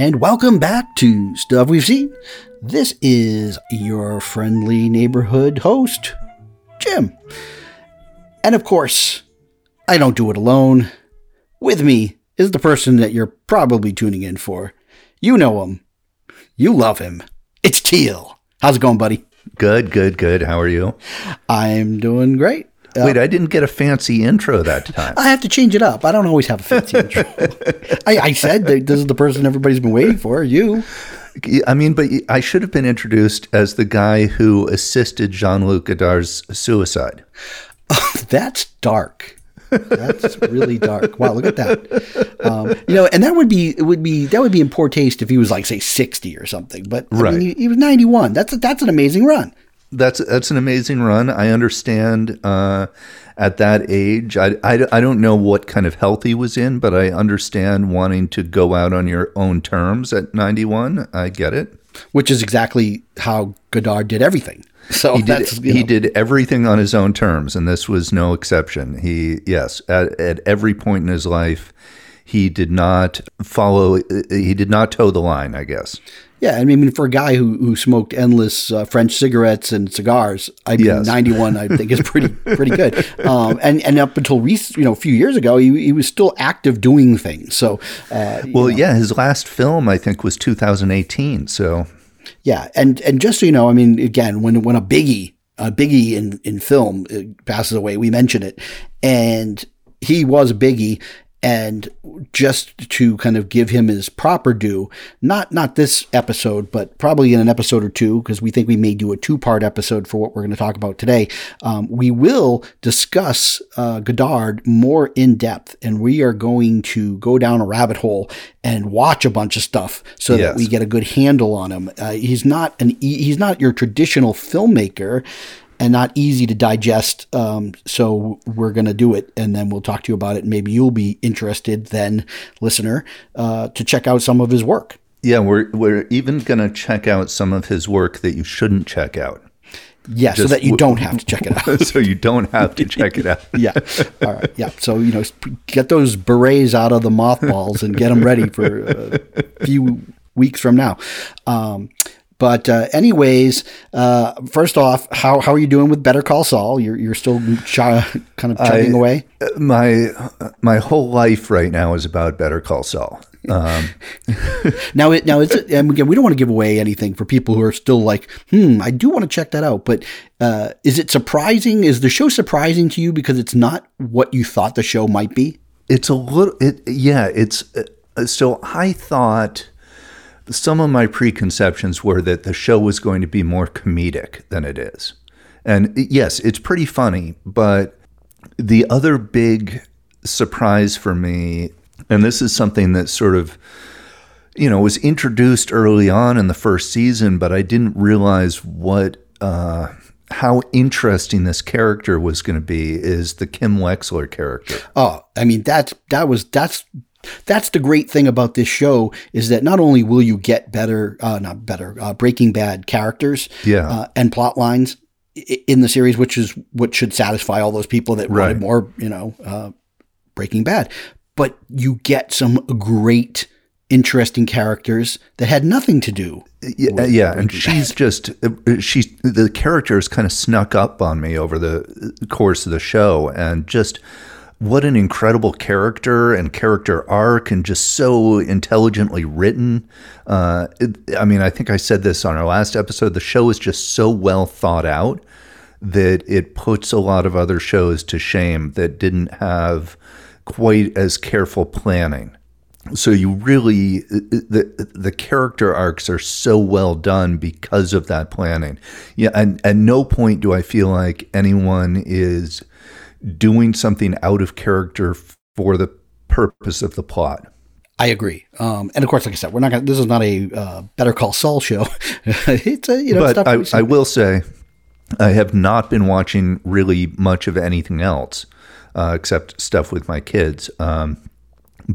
And welcome back to Stuff We've Seen. This is your friendly neighborhood host, Jim. And of course, I don't do it alone. With me is the person that you're probably tuning in for. You know him. You love him. It's Teal. How's it going, buddy? Good, good, good. How are you? I'm doing great. Uh, Wait, I didn't get a fancy intro that time. I have to change it up. I don't always have a fancy intro. I, I said that this is the person everybody's been waiting for. You. I mean, but I should have been introduced as the guy who assisted Jean Luc Godard's suicide. That's dark. That's really dark. Wow, look at that. Um, you know, and that would be it would be that would be in poor taste if he was like say sixty or something. But I Right. mean, he, he was ninety one. That's a, that's an amazing run. That's that's an amazing run. I understand uh, at that age. I, I, I don't know what kind of health he was in, but I understand wanting to go out on your own terms at 91. I get it. Which is exactly how Godard did everything. So He did, he did everything on his own terms, and this was no exception. He, yes, at, at every point in his life, he did not follow, he did not toe the line, I guess. Yeah, I mean, for a guy who, who smoked endless uh, French cigarettes and cigars, I mean, Yes. ninety one, I think is pretty pretty good. Um, and and up until rec- you know a few years ago, he, he was still active doing things. So, uh, Well, yeah, his last film, I think, was 2018. So, yeah, and and just so you know, I mean, again, when when a biggie a biggie in in film uh, passes away, we mention it, and he was a biggie. And just to kind of give him his proper due, not not this episode, but probably in an episode or two, because we think we may do a two part episode for what we're going to talk about today. Um, we will discuss uh, Godard more in depth, and we are going to go down a rabbit hole and watch a bunch of stuff so that we get a good handle on him. Uh, he's not an he's not your traditional filmmaker and not easy to digest. Um, so we're going to do it, and then we'll talk to you about it. And maybe you'll be interested, then, listener, uh, to check out some of his work. yeah, we're, we're even going to check out some of his work that you shouldn't check out. Yeah, so that you don't have to check it out. so you don't have to check it out. yeah. All right. Yeah. So you know, get those berets out of the mothballs and get them ready for a few weeks from now. Um, but uh, anyways, uh, first off, how, how are you doing with Better Call Saul? You're you're still ch- kind of chugging I- away. My my whole life right now is about Better Call Saul. Um, Now, it, now it's and again, we don't want to give away anything for people who are still like, hmm, I do want to check that out. But uh, is it surprising? Is the show surprising to you because it's not what you thought the show might be? it's a little, it, yeah. It's uh, so I thought some of my preconceptions were that the show was going to be more comedic than it is, and yes, it's pretty funny. But the other big surprise for me, and this is something that sort of you know, was introduced early on in the first season, but I didn't realize what uh, how interesting this character was going to be. Is the Kim Wexler character? Oh, I mean that that was that's that's the great thing about this show is that not only will you get better, uh, not better, uh, Breaking Bad characters, Yeah. uh, and plot lines in the series, which is what should satisfy all those people that Right. wanted more, you know, uh, Breaking Bad. But you get some great, interesting characters that had nothing to do. Yeah, yeah, and she's just she's the character has kind of snuck up on me over the course of the show, and just what an incredible character and character arc, and just so intelligently written. Uh, it, I mean, I think I said this on our last episode. The show is just so well thought out that it puts a lot of other shows to shame that didn't have quite as careful planning so you really the the character arcs are so well done because of that planning yeah and at no point do i feel like anyone is doing something out of character for the purpose of the plot I agree, um, and of course, like I said, we're not. Gonna, this is not a uh, Better Call Saul show. it's a you know. but stuff I. I will say i have not been watching really much of anything else uh, except stuff with my kids um,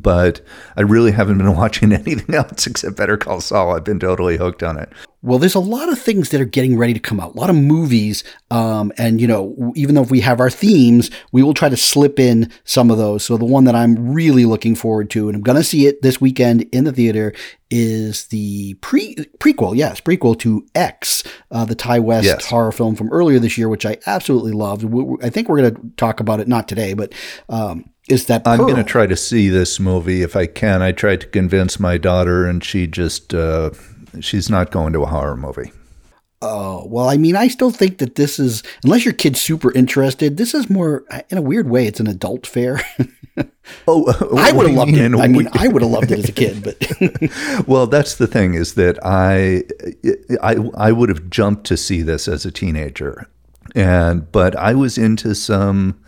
but I really haven't been watching anything else except Better Call Saul. I've been totally hooked on it. Well, there's a lot of things that are getting ready to come out, a lot of movies. Um, and, you know, even though if we have our themes, we will try to slip in some of those. So the one that I'm really looking forward to, and I'm going to see it this weekend in the theater, is the pre prequel, yes, prequel to X, uh, the Ti West Yes. horror film from earlier this year, which I absolutely loved. We- I think we're going to talk about it not today, but um, is that I'm going to try to see this movie if I can. I tried to convince my daughter, and she just uh, she's not going to a horror movie. Oh, well, I mean, I still think that this is, unless your kid's super interested, this is more, in a weird way, it's an adult fare. Oh, I would have what do you loved it. I mean, I would have loved it as a kid, but well, that's the thing is that I, I, I would have jumped to see this as a teenager, and but I was into some,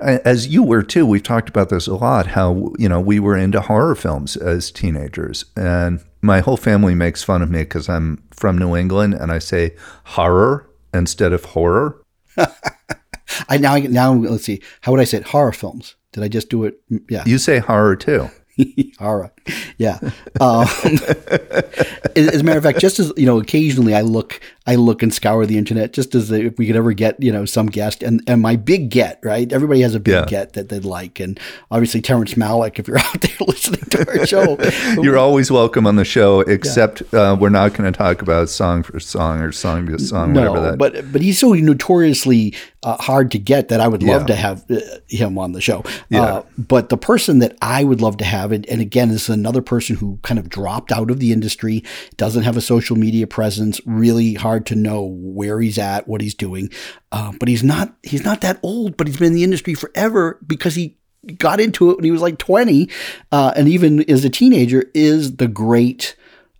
as you were too. We've talked about this a lot. How you know we were into horror films as teenagers, and my whole family makes fun of me because I'm from New England and I say horror instead of horror. I now, now, let's see, how would I say it? Horror films. Did I just do it? Mm, yeah. You say horror too. horror. Yeah. Um, as a matter of fact, just as, you know, occasionally I look, I look and scour the internet just as if we could ever get, you know, some guest and, and my big get, right? Everybody has a big Yeah. get that they'd like. And obviously Terrence Malick, if you're out there listening to our show, You're always welcome on the show, except uh, we're not going to talk about song for song or song to song, whatever No, that. but but he's so notoriously uh, hard to get that I would love Yeah. to have uh, him on the show. Yeah. Uh, but the person that I would love to have, and, and again, this is another person who kind of dropped out of the industry, doesn't have a social media presence, really hard to know where he's at, what he's doing. Uh, but he's not he's not that old, but he's been in the industry forever because he got into it when he was like 20 uh, and even as a teenager is the great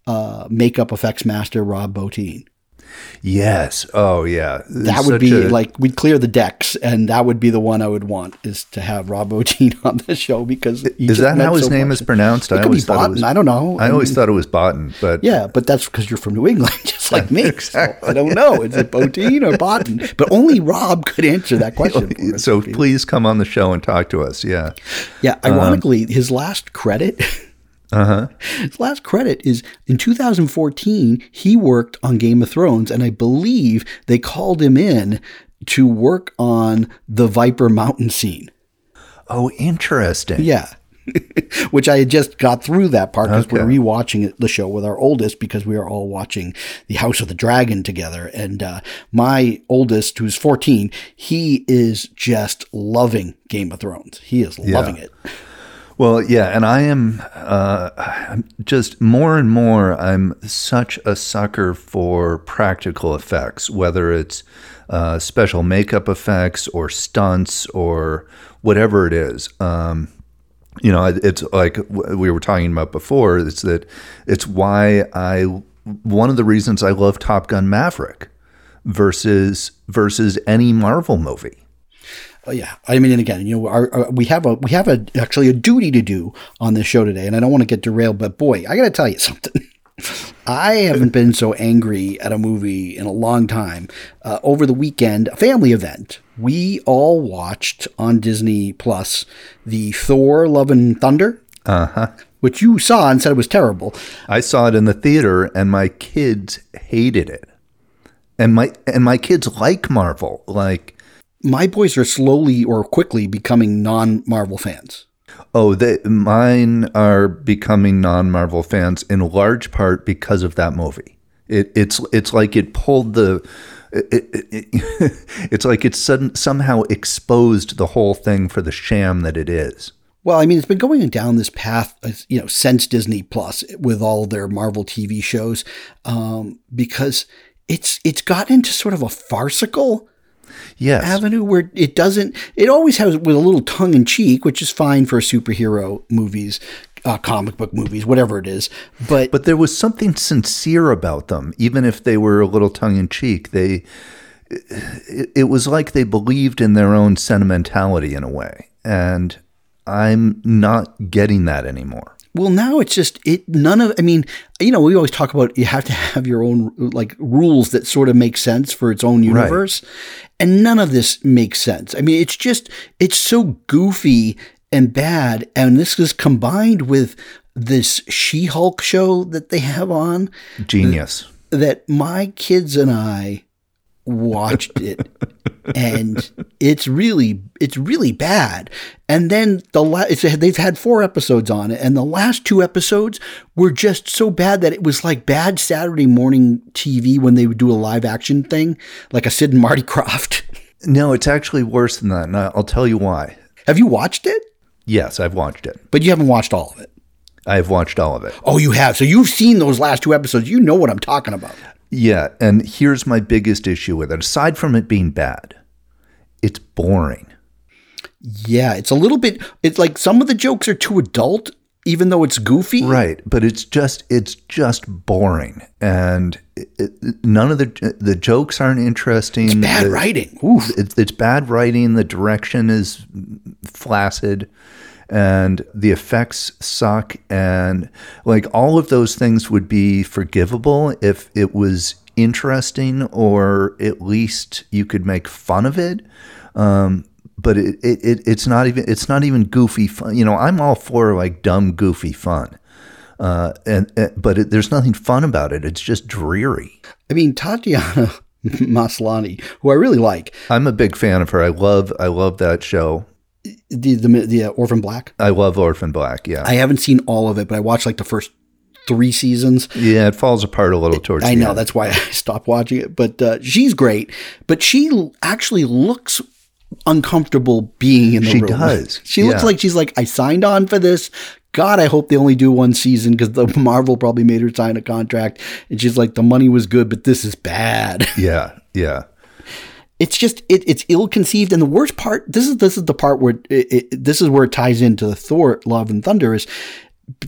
uh, makeup effects master rob bottin yes, oh yeah, that would be like we'd clear the decks, and that would be the one I would want is to have Rob Bottin on the show because Is that how his so name much. is pronounced? It I always thought it was. I don't know. I always mean, thought it was Botten, but yeah, but that's because you're from New England, just like me. Exactly. So I don't know. Is it Bottin or Botten? But only Rob could answer that question. So please come on the show and talk to us. Yeah, Yeah, um, ironically, his last credit, uh huh. his last credit is in 2014. He worked on Game of Thrones, and I believe they called him in to work on the Viper Mountain scene. Oh, interesting. Yeah. Which I had just got through that part because we're rewatching the show with our oldest because we are all watching The House of the Dragon together. And uh, my oldest, who's 14, he is just loving Game of Thrones. He is loving it. Well, yeah, and I am uh, just more and more. I'm such a sucker for practical effects, whether it's uh, special makeup effects or stunts or whatever it is. Um, you know, it's like we were talking about before. It's that it's why I one of the reasons I love Top Gun Maverick versus versus any Marvel movie. Oh, yeah, I mean, and again, you know, our, our, we have a we have a actually a duty to do on this show today, and I don't want to get derailed, but boy, I got to tell you something. I haven't been so angry at a movie in a long time. Uh, over the weekend, a family event, we all watched on Disney Plus the Thor: Love and Thunder, Uh huh. which you saw and said it was terrible. I saw it in the theater and my kids hated it. And my and my kids like Marvel. Like, My boys are slowly or quickly becoming non-Marvel fans. oh, they mine are becoming non-Marvel fans in large part because of that movie. It, it's it's like it pulled the it, it, it, it's like it sudden, somehow exposed the whole thing for the sham that it is. Well, I mean, it's been going down this path, you know, since Disney Plus with all their Marvel TV shows, um, because it's it's gotten into sort of a farcical Yes. avenue where it doesn't. It always has with a little tongue in cheek, which is fine for superhero movies, uh, comic book movies, whatever it is. But but there was something sincere about them, even if they were a little tongue in cheek. They, it, it was like they believed in their own sentimentality in a way, and I'm not getting that anymore. Well, now it's just it. None of. I mean, you know, we always talk about you have to have your own like rules that sort of make sense for its own universe, and none of this makes sense. I mean, it's just it's so goofy and bad, and this is combined with this She-Hulk show that they have on. Genius. that my kids and I watched it and it's really it's really bad. And then the la- it's, they've had four episodes on it and the last two episodes were just so bad that it was like bad saturday morning tv when they would do a live action thing like a sid and marty Krofft. No, it's actually worse than that, and I'll tell you why. have you watched it? Yes, I've watched it. but you haven't watched all of it. I've watched all of it. oh you have. So you've seen those last two episodes. You know what i'm talking about Yeah, and here's my biggest issue with it. Aside from it being bad, it's boring. yeah it's a little bit it's like some of the jokes are too adult even though it's goofy Right, but it's just it's just boring, and it, it- none of the the jokes aren't interesting. It's bad The- writing Oof. It's, it's bad writing. The direction is flaccid, and the effects suck. And like all of those things would be forgivable if it was interesting, or at least you could make fun of it. Um, but it, it, it it's not even it's not even goofy fun. You know, I'm all for like dumb goofy fun. Uh, and, and but it, there's nothing fun about it. It's just dreary. I mean, Tatiana Maslany, who I really like, I'm a big fan of her. I love I love that show. The the, the uh, Orphan Black. I love Orphan Black. Yeah, I haven't seen all of it, but I watched like the first three seasons. yeah, it falls apart a little towards. The end. I know end. that's why I stopped watching it, but uh, she's great. But she actually looks uncomfortable being in the She room. does, She looks like she's like, I signed on for this. God, I hope they only do one season because the Marvel probably made her sign a contract. And she's like, the money was good, but this is bad. Yeah, yeah, it's just it, it's ill conceived and the worst part this is this is the part where it, it, this is where it ties into the thor love and thunder is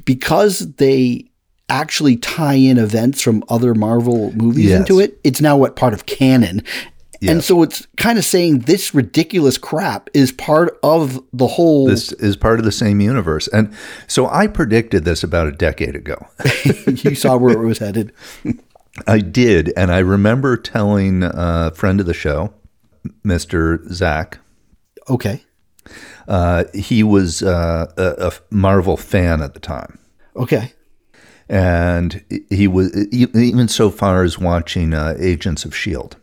because they actually tie in events from other marvel movies Yes. into it it's now what part of canon and so it's kind of saying this ridiculous crap is part of the whole this is part of the same universe. And so I predicted this about a decade ago. you saw where it was headed I did, and I remember telling a friend of the show, Mister Zach. okay Uh, he was uh, a, a Marvel fan at the time. okay and he was even so far as watching uh, Agents of Shield.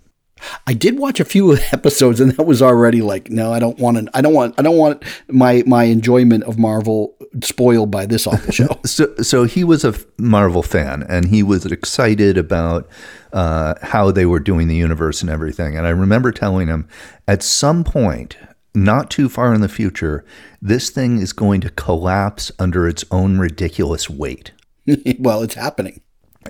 I did watch a few episodes, and that was already like, no, I don't want to. I don't want. I don't want my my enjoyment of Marvel spoiled by this awful show. So, so he was a Marvel fan, and he was excited about uh, how they were doing the universe and everything. And I remember telling him, at some point, not too far in the future, this thing is going to collapse under its own ridiculous weight. well, it's happening.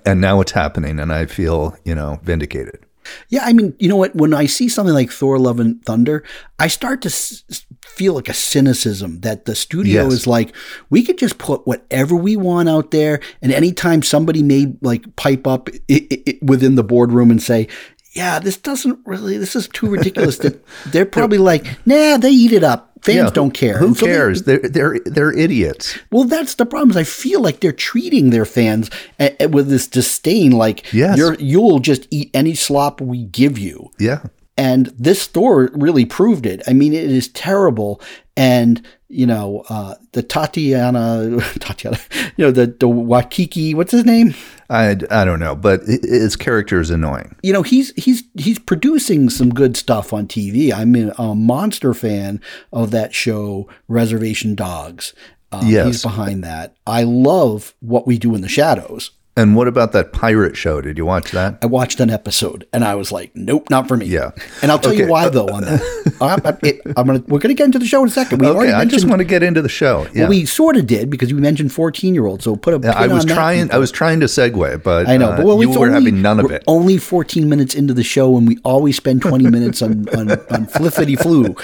And now it's happening, and I feel, you know, vindicated. Yeah, I mean, you know what? When I see something like Thor: Love and Thunder, I start to s- feel like a cynicism that the studio Yes. is like, we could just put whatever we want out there, and anytime somebody may like pipe up i i i within the boardroom and say. Yeah, this doesn't really. This is too ridiculous. that they're probably like, nah, they eat it up. Fans Yeah, don't care. Who so they- cares? They're they're they're idiots. Well, that's the problem. Is I feel like they're treating their fans a- a- with this disdain. Like Yes. you're you'll just eat any slop we give you. Yeah. And this Thor really proved it. I mean, it is terrible. And you know, uh, the Tatiana, Tatiana, you know, the the Wakiki, what's his name? I, I don't know, but hi- his character is annoying. You know, he's he's he's producing some good stuff on TV. I'm a, a monster fan of that show, Reservation Dogs. Um, Yes. he's behind that. I love what we do in the shadows. And what about that pirate show? Did you watch that? I watched an episode and I was like, nope, not for me. Yeah. And I'll tell you why though on that. I, I, it, I'm gonna we're gonna get into the show in a second. We Okay, already I just want to get into the show. Yeah. well, we sort of did because we mentioned 14 year olds. So put a pin I was trying. I was trying to segue, but I know, uh, but well, you were only, having none of it. Only 14 minutes into the show, and we always spend 20 minutes on on, on flippity flu.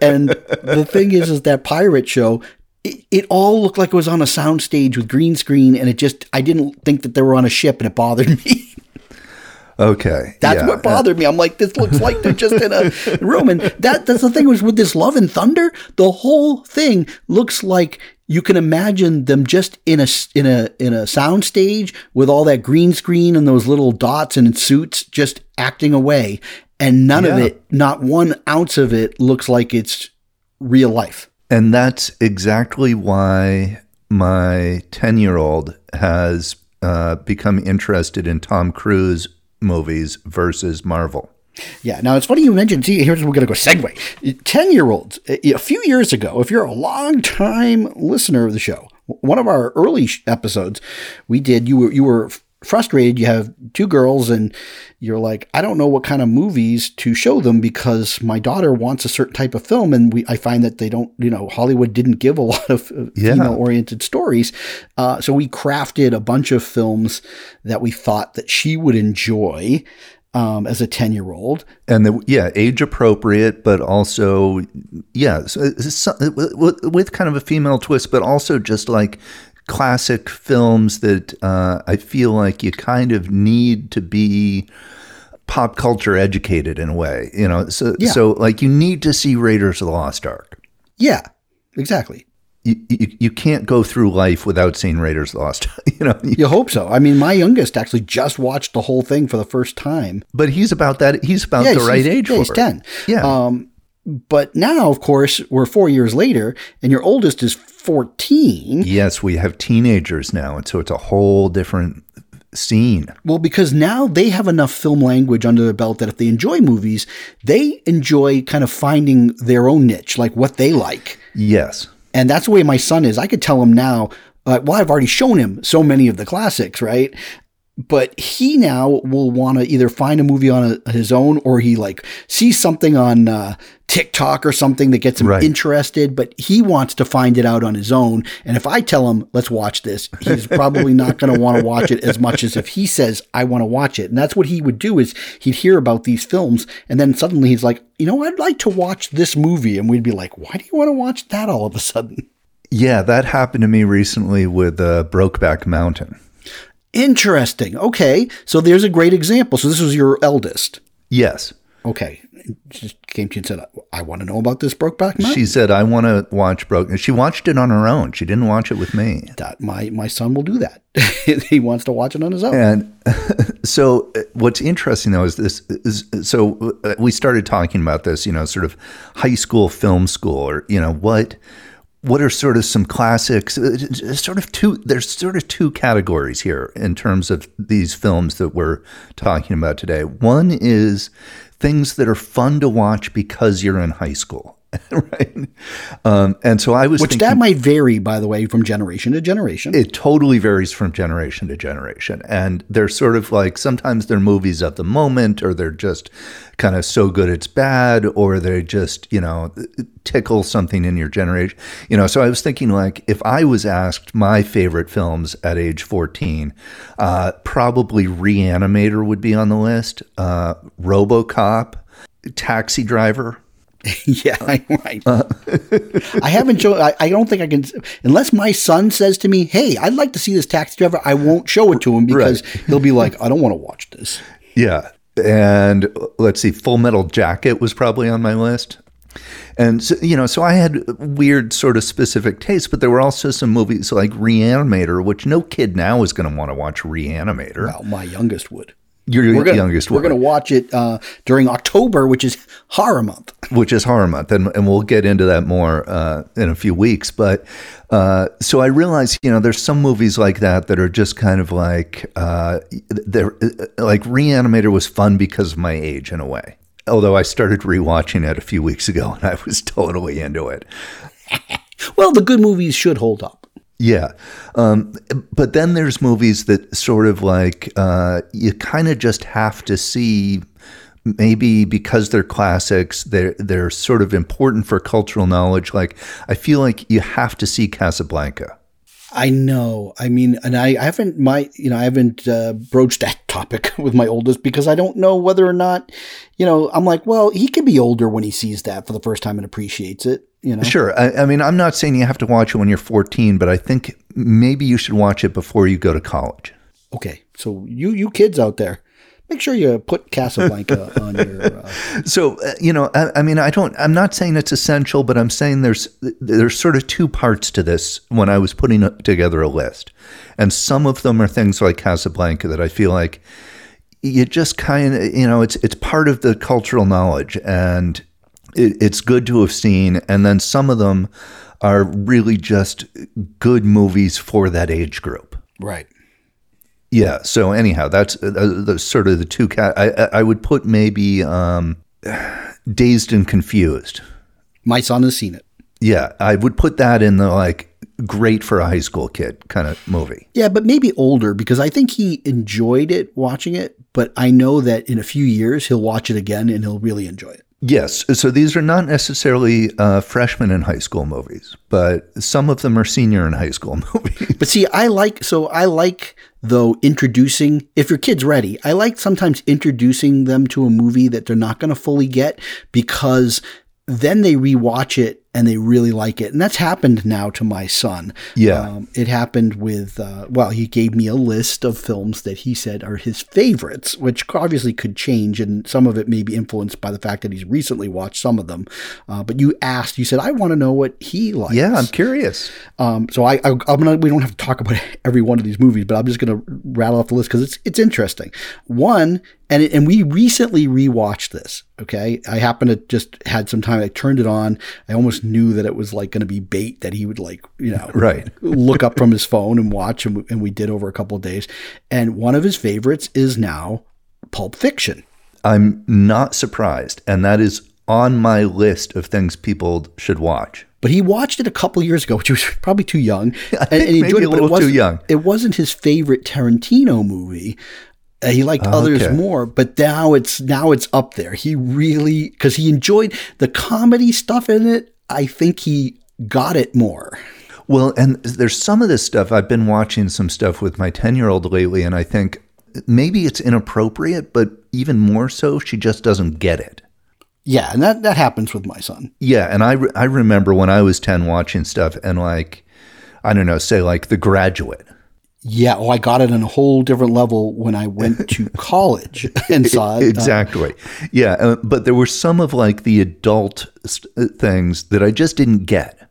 And the thing is, is that pirate show. It, it all looked like it was on a soundstage with green screen, and it just I didn't think that they were on a ship, and it bothered me. Okay, That's yeah. what bothered me. I'm like, this looks like they're just in a room. And that that's the thing was with this Love and Thunder, the whole thing looks like you can imagine them just in a in a in a sound stage with all that green screen and those little dots and suits just acting away. And none of it, not one ounce of it looks like it's real life. And that's exactly why my 10 year old has uh, become interested in Tom Cruise movies versus Marvel. Yeah. Now it's funny you mentioned. See, here's we're going to go segue. Ten year olds. A few years ago, if you're a long time listener of the show, one of our early episodes we did. You were you were frustrated. You have two girls, and you're like, I don't know what kind of movies to show them because my daughter wants a certain type of film, and we I find that they don't. You know, Hollywood didn't give a lot of Yeah. female oriented stories. Uh, so we crafted a bunch of films that we thought that she would enjoy. Um, as a 10 year old. and the yeah age appropriate but also yeah so so- with kind of a female twist but also just like classic films that uh, i feel like you kind of need to be pop culture educated in a way you know so Yeah. so like you need to see raiders of the lost ark Yeah, exactly. you, you, you can't go through life without seeing raiders of the lost you know You hope so. I mean, my youngest actually just watched the whole thing for the first time. but he's about that he's about Yeah, the he's- right he's- age yeah, for he's it. 10. yeah Um, but now, of course, we're four years later, and your oldest is 14. yes we have teenagers now and so it's a whole different scene Well, because now they have enough film language under their belt that if they enjoy movies, they enjoy kind of finding their own niche, like what they like. yes And that's the way my son is. I could tell him now, uh, well, I've already shown him so many of the classics, right? But he now will want to either find a movie on a, his own or he like sees something on uh, TikTok or something that gets him Right. interested, but he wants to find it out on his own. And if I tell him, let's watch this, he's probably not going to want to watch it as much as if he says, I want to watch it. And that's what he would do is he'd hear about these films and then suddenly he's like, you know, I'd like to watch this movie. And we'd be like, why do you want to watch that all of a sudden? Yeah, that happened to me recently with uh, Brokeback Mountain. Interesting. Okay. So there's a great example. So this was your eldest. Yes. Okay. Just came to you and said, I want to know about this Brokeback Mountain. She said, I want to watch Broke. She watched it on her own. She didn't watch it with me. that my, my son will do that. he wants to watch it on his own. And so, uh, what's interesting though is this is so uh, we started talking about this, you know, sort of high school film school, or you know, what what are sort of some classics? uh, Sort of two. There's sort of two categories here in terms of these films that we're talking about today. One is things that are fun to watch because you're in high school, right? Um, and so I was Which thinking, that might vary, by the way, from generation to generation. it totally varies from generation to generation. And they're sort of like sometimes they're movies of the moment, or they're just kind of so good it's bad, or they just, you know, tickle something in your generation. You know, so I was thinking like if I was asked my favorite films at age 14, uh, probably Reanimator would be on the list, uh, Robocop, Taxi Driver. yeah, I- right. I haven't shown. I, I don't think I can, unless my son says to me, "Hey, I'd like to see this taxi driver." I won't show it to him because he'll be like, "I don't want to watch this." Yeah. And uh, let's see, Full Metal Jacket was probably on my list. And, so, you know, so I had weird sort of specific tastes, but there were also some movies like Reanimator, which no kid now is going to want to watch Reanimator. Well, my youngest would. Your We're gonna, youngest We're going to watch it uh, during October, which is horror month. which is horror month, and, and we'll get into that more uh, in a few weeks. But uh, so I realize, you know, there's some movies like that that are just kind of like uh, they're like Reanimator was fun because of my age in a way. Although I started rewatching it a few weeks ago, and I was totally into it. Well, the good movies should hold up. Yeah. Um, but then there's movies that sort of like uh, you kind of just have to see maybe because they're classics, they're they're sort of important for cultural knowledge. Like I feel like you have to see Casablanca. I know. I mean, and I, I haven't my you know I haven't uh, broached that topic with my oldest because I don't know whether or not you know I'm like, well, he could be older when he sees that for the first time and appreciates it. You know, Sure. I, I mean, I'm not saying you have to watch it when you're 14, but I think maybe you should watch it before you go to college. okay. So you you kids out there, make sure you put Casablanca on your. Uh, So uh, you know, I, I mean, I don't. I'm not saying it's essential, but I'm saying there's there's sort of two parts to this. When I was putting together a list, and some of them are things like Casablanca that I feel like you just kind of you know it's it's part of the cultural knowledge, and it, it's good to have seen. And then some of them are really just good movies for that age group. right. Yeah. So anyhow, that's uh, the sort of the two. Cat- I I I would put maybe um, dazed and confused. My son has seen it. Yeah, I would put that in the like great for a high school kid kind of movie. Yeah, but maybe older because I think he enjoyed it watching it. But I know that in a few years he'll watch it again and he'll really enjoy it. Yes. So these are not necessarily uh, freshmen in high school movies, but some of them are senior in high school movies. But see, I like so I like though introducing if your kid's ready. I like sometimes introducing them to a movie that they're not going to fully get because then they rewatch it and they really like it. And that's happened now to my son. Yeah. Um, it happened with, uh, well, he gave me a list of films that he said are his favorites, which obviously could change. And some of it may be influenced by the fact that he's recently watched some of them. Uh, but you asked, you said, I want to know what he likes. Yeah, I'm curious. Um, so I, I, am gonna. We don't have to talk about every one of these movies, but I'm just gonna rattle off the list because it's it's interesting. One, and it, and we recently rewatched this. Okay, I happened to just had some time. I turned it on. I almost knew that it was like going to be bait that he would like, you know, Right. look up from his phone and watch, and we, and we did over a couple of days. And one of his favorites is now Pulp Fiction. I'm not surprised, and that is on my list of things people should watch. But he watched it a couple years ago, which was probably too young. I think maybe a but it little too wasn't- young. It wasn't his favorite Tarantino movie. Uh, he liked others Okay. more, but now it's now it's up there. He really because he enjoyed the comedy stuff in it. I think he got it more. Well, and there's some of this stuff. I've been watching some stuff with my 10 year old lately, and I think maybe it's inappropriate, but even more so, she just doesn't get it. Yeah, and that that happens with my son. Yeah, and I, re- I remember when I was 10 watching stuff and like, I don't know, say like The Graduate. Yeah, oh, I got it on a whole different level when I went to college and saw it. Uh, Exactly. Yeah, uh, but there were some of like the adult st- uh, things that I just didn't get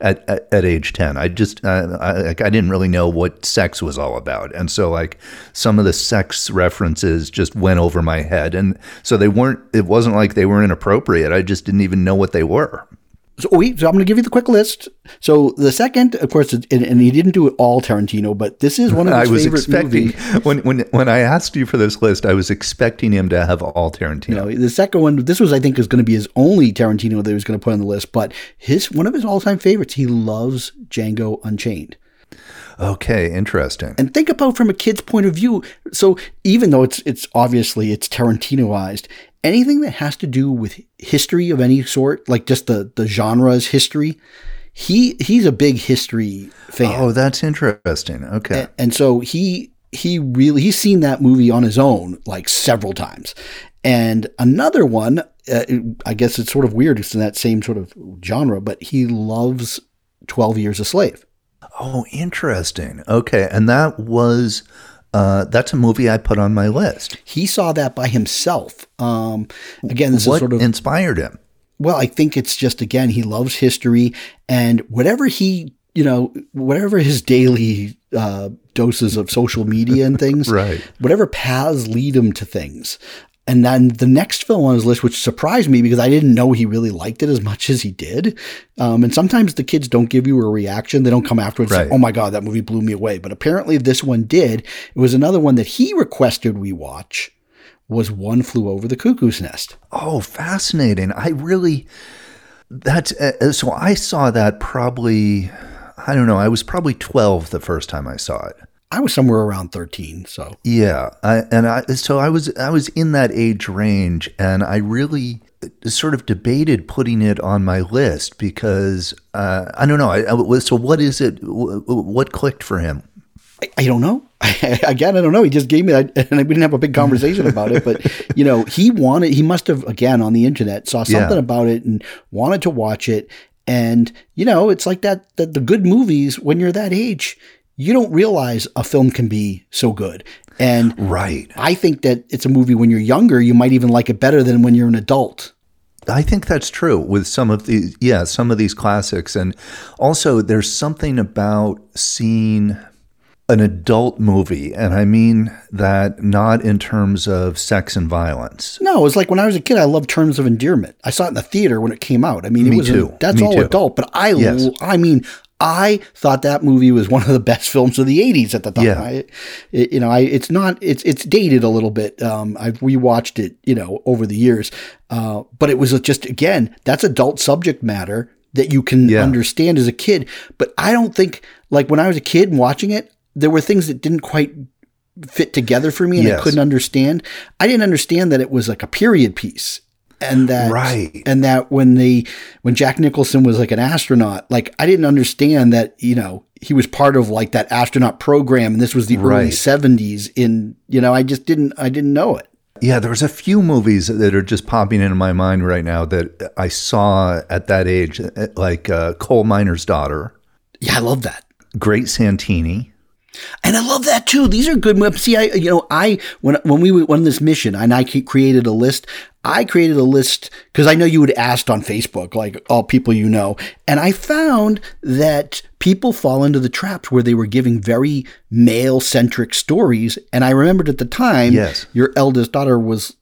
at at, at age 10. I just uh, I, like I didn't really know what sex was all about. And so like some of the sex references just went over my head and so they weren't it wasn't like they were inappropriate. I just didn't even know what they were. So, oh, wait, so I'm going to give you the quick list. So the second, of course, and, and he didn't do it all Tarantino, but this is one of his I was favorite expecting movies. when when when I asked you for this list, I was expecting him to have all Tarantino. You know, the second one, this was, I think, is going to be his only Tarantino that he was going to put on the list. But his one of his all-time favorites, he loves Django Unchained. Okay, interesting. And think about from a kid's point of view. So even though it's it's obviously it's Tarantinoized, anything that has to do with history of any sort, like just the the genre's history, he he's a big history fan. Oh, that's interesting. Okay. and so he he really he's seen that movie on his own like several times and another one uh, i guess it's sort of weird it's in that same sort of genre but he loves 12 years a slave Oh, interesting. Okay, and that was uh, that's a movie I put on my list. he saw that by himself um, again this what is sort of inspired him? well i think it's just again he loves history and whatever he you know whatever his daily uh, doses of social media and things Right. whatever paths lead him to things and then the next film on his list which surprised me because i didn't know he really liked it as much as he did um, and sometimes the kids don't give you a reaction they don't come afterwards and say, oh my god that movie blew me away but apparently this one did it was another one that he requested we watch was one flew over the cuckoo's nest Oh, fascinating. I really that's uh, so I saw that probably I don't know. I was probably 12 the first time I saw it. I was somewhere around 13, so Yeah, I, and I so I was I was in that age range, and I really sort of debated putting it on my list because uh, I don't know. I, I, so what is it? What clicked for him? I, I don't know. again, I don't know. He just gave me that, and we didn't have a big conversation about it. But you know, he wanted. He must have again on the internet saw something Yeah. about it and wanted to watch it. And you know, it's like that. That the good movies when you're that age, you don't realize a film can be so good. And Right. I think that it's a movie when you're younger, you might even like it better than when you're an adult. I think that's true with some of these, yeah, some of these classics. And also, there's something about seeing an adult movie, and I mean that not in terms of sex and violence. No, it's like when I was a kid, I loved Terms of Endearment. I saw it in the theater when it came out. I mean, it was too. that's Me all too. adult, but I, Yes. I mean, I thought that movie was one of the best films of the '80s at the time. Yeah. I, it, you know, I it's not it's it's dated a little bit. Um, I've rewatched it, you know, over the years, uh, but it was just again that's adult subject matter that you can Yeah. understand as a kid. But I don't think like when I was a kid and watching it, there were things that didn't quite fit together for me and I couldn't understand. I didn't understand that it was like a period piece. And that Right. and that when they when Jack Nicholson was like an astronaut, like I didn't understand that, you know, he was part of like that astronaut program and this was the early 70s in, you know, I just didn't I didn't know it. Yeah, there's a few movies that are just popping into my mind right now that I saw at that age, like uh, Coal Miner's Daughter, Yeah, I love that. Great Santini. And I love that too. These are good. See, I you know I when when we went on this mission and I created a list. I created a list because I know you had asked on Facebook, like all people you know, and I found that people fall into the traps where they were giving very male centric stories. And I remembered at the time, Yes. your eldest daughter was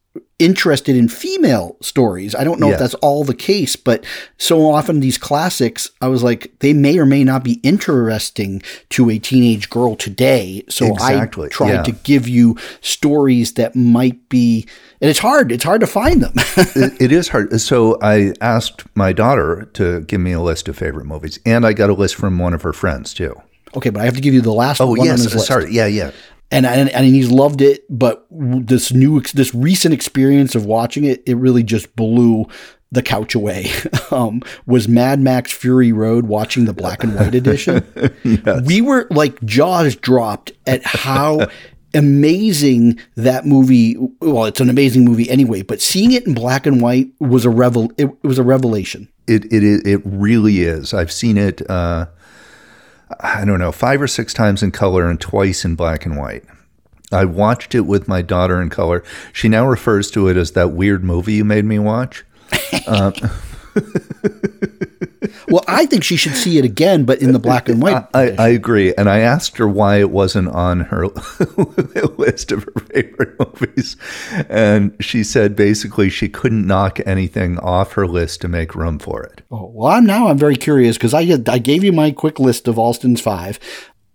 interested in female stories. I don't know Yeah. if that's all the case, but so often these classics, I was like, they may or may not be interesting to a teenage girl today. So Exactly, I tried yeah. to give you stories that might be, and it's hard. It's hard to find them. it, it is hard. So I asked my daughter to give me a list of favorite movies, and I got a list from one of her friends too. okay, but I have to give you the last Oh one on yes, list. sorry. Yeah, yeah. And, and and he's loved it. But this new, this recent experience of watching it, it really just blew the couch away. Um, was Mad Max Fury Road watching the black and white edition? We were like jaws dropped at how. Amazing that movie. Well, it's an amazing movie anyway, but seeing it in black and white was a revel. It, it was a revelation. It it it really is. I've seen it. Uh, I don't know, five or six times in color and twice in black and white. I watched it with my daughter in color. She now refers to it as that weird movie you made me watch. Uh, Well, I think she should see it again, but in the black and white. I, I agree. And I asked her why it wasn't on her list of her favorite movies. And she said basically she couldn't knock anything off her list to make room for it. Oh, well, I'm now I'm very curious because I I gave you my quick list of Alston's five.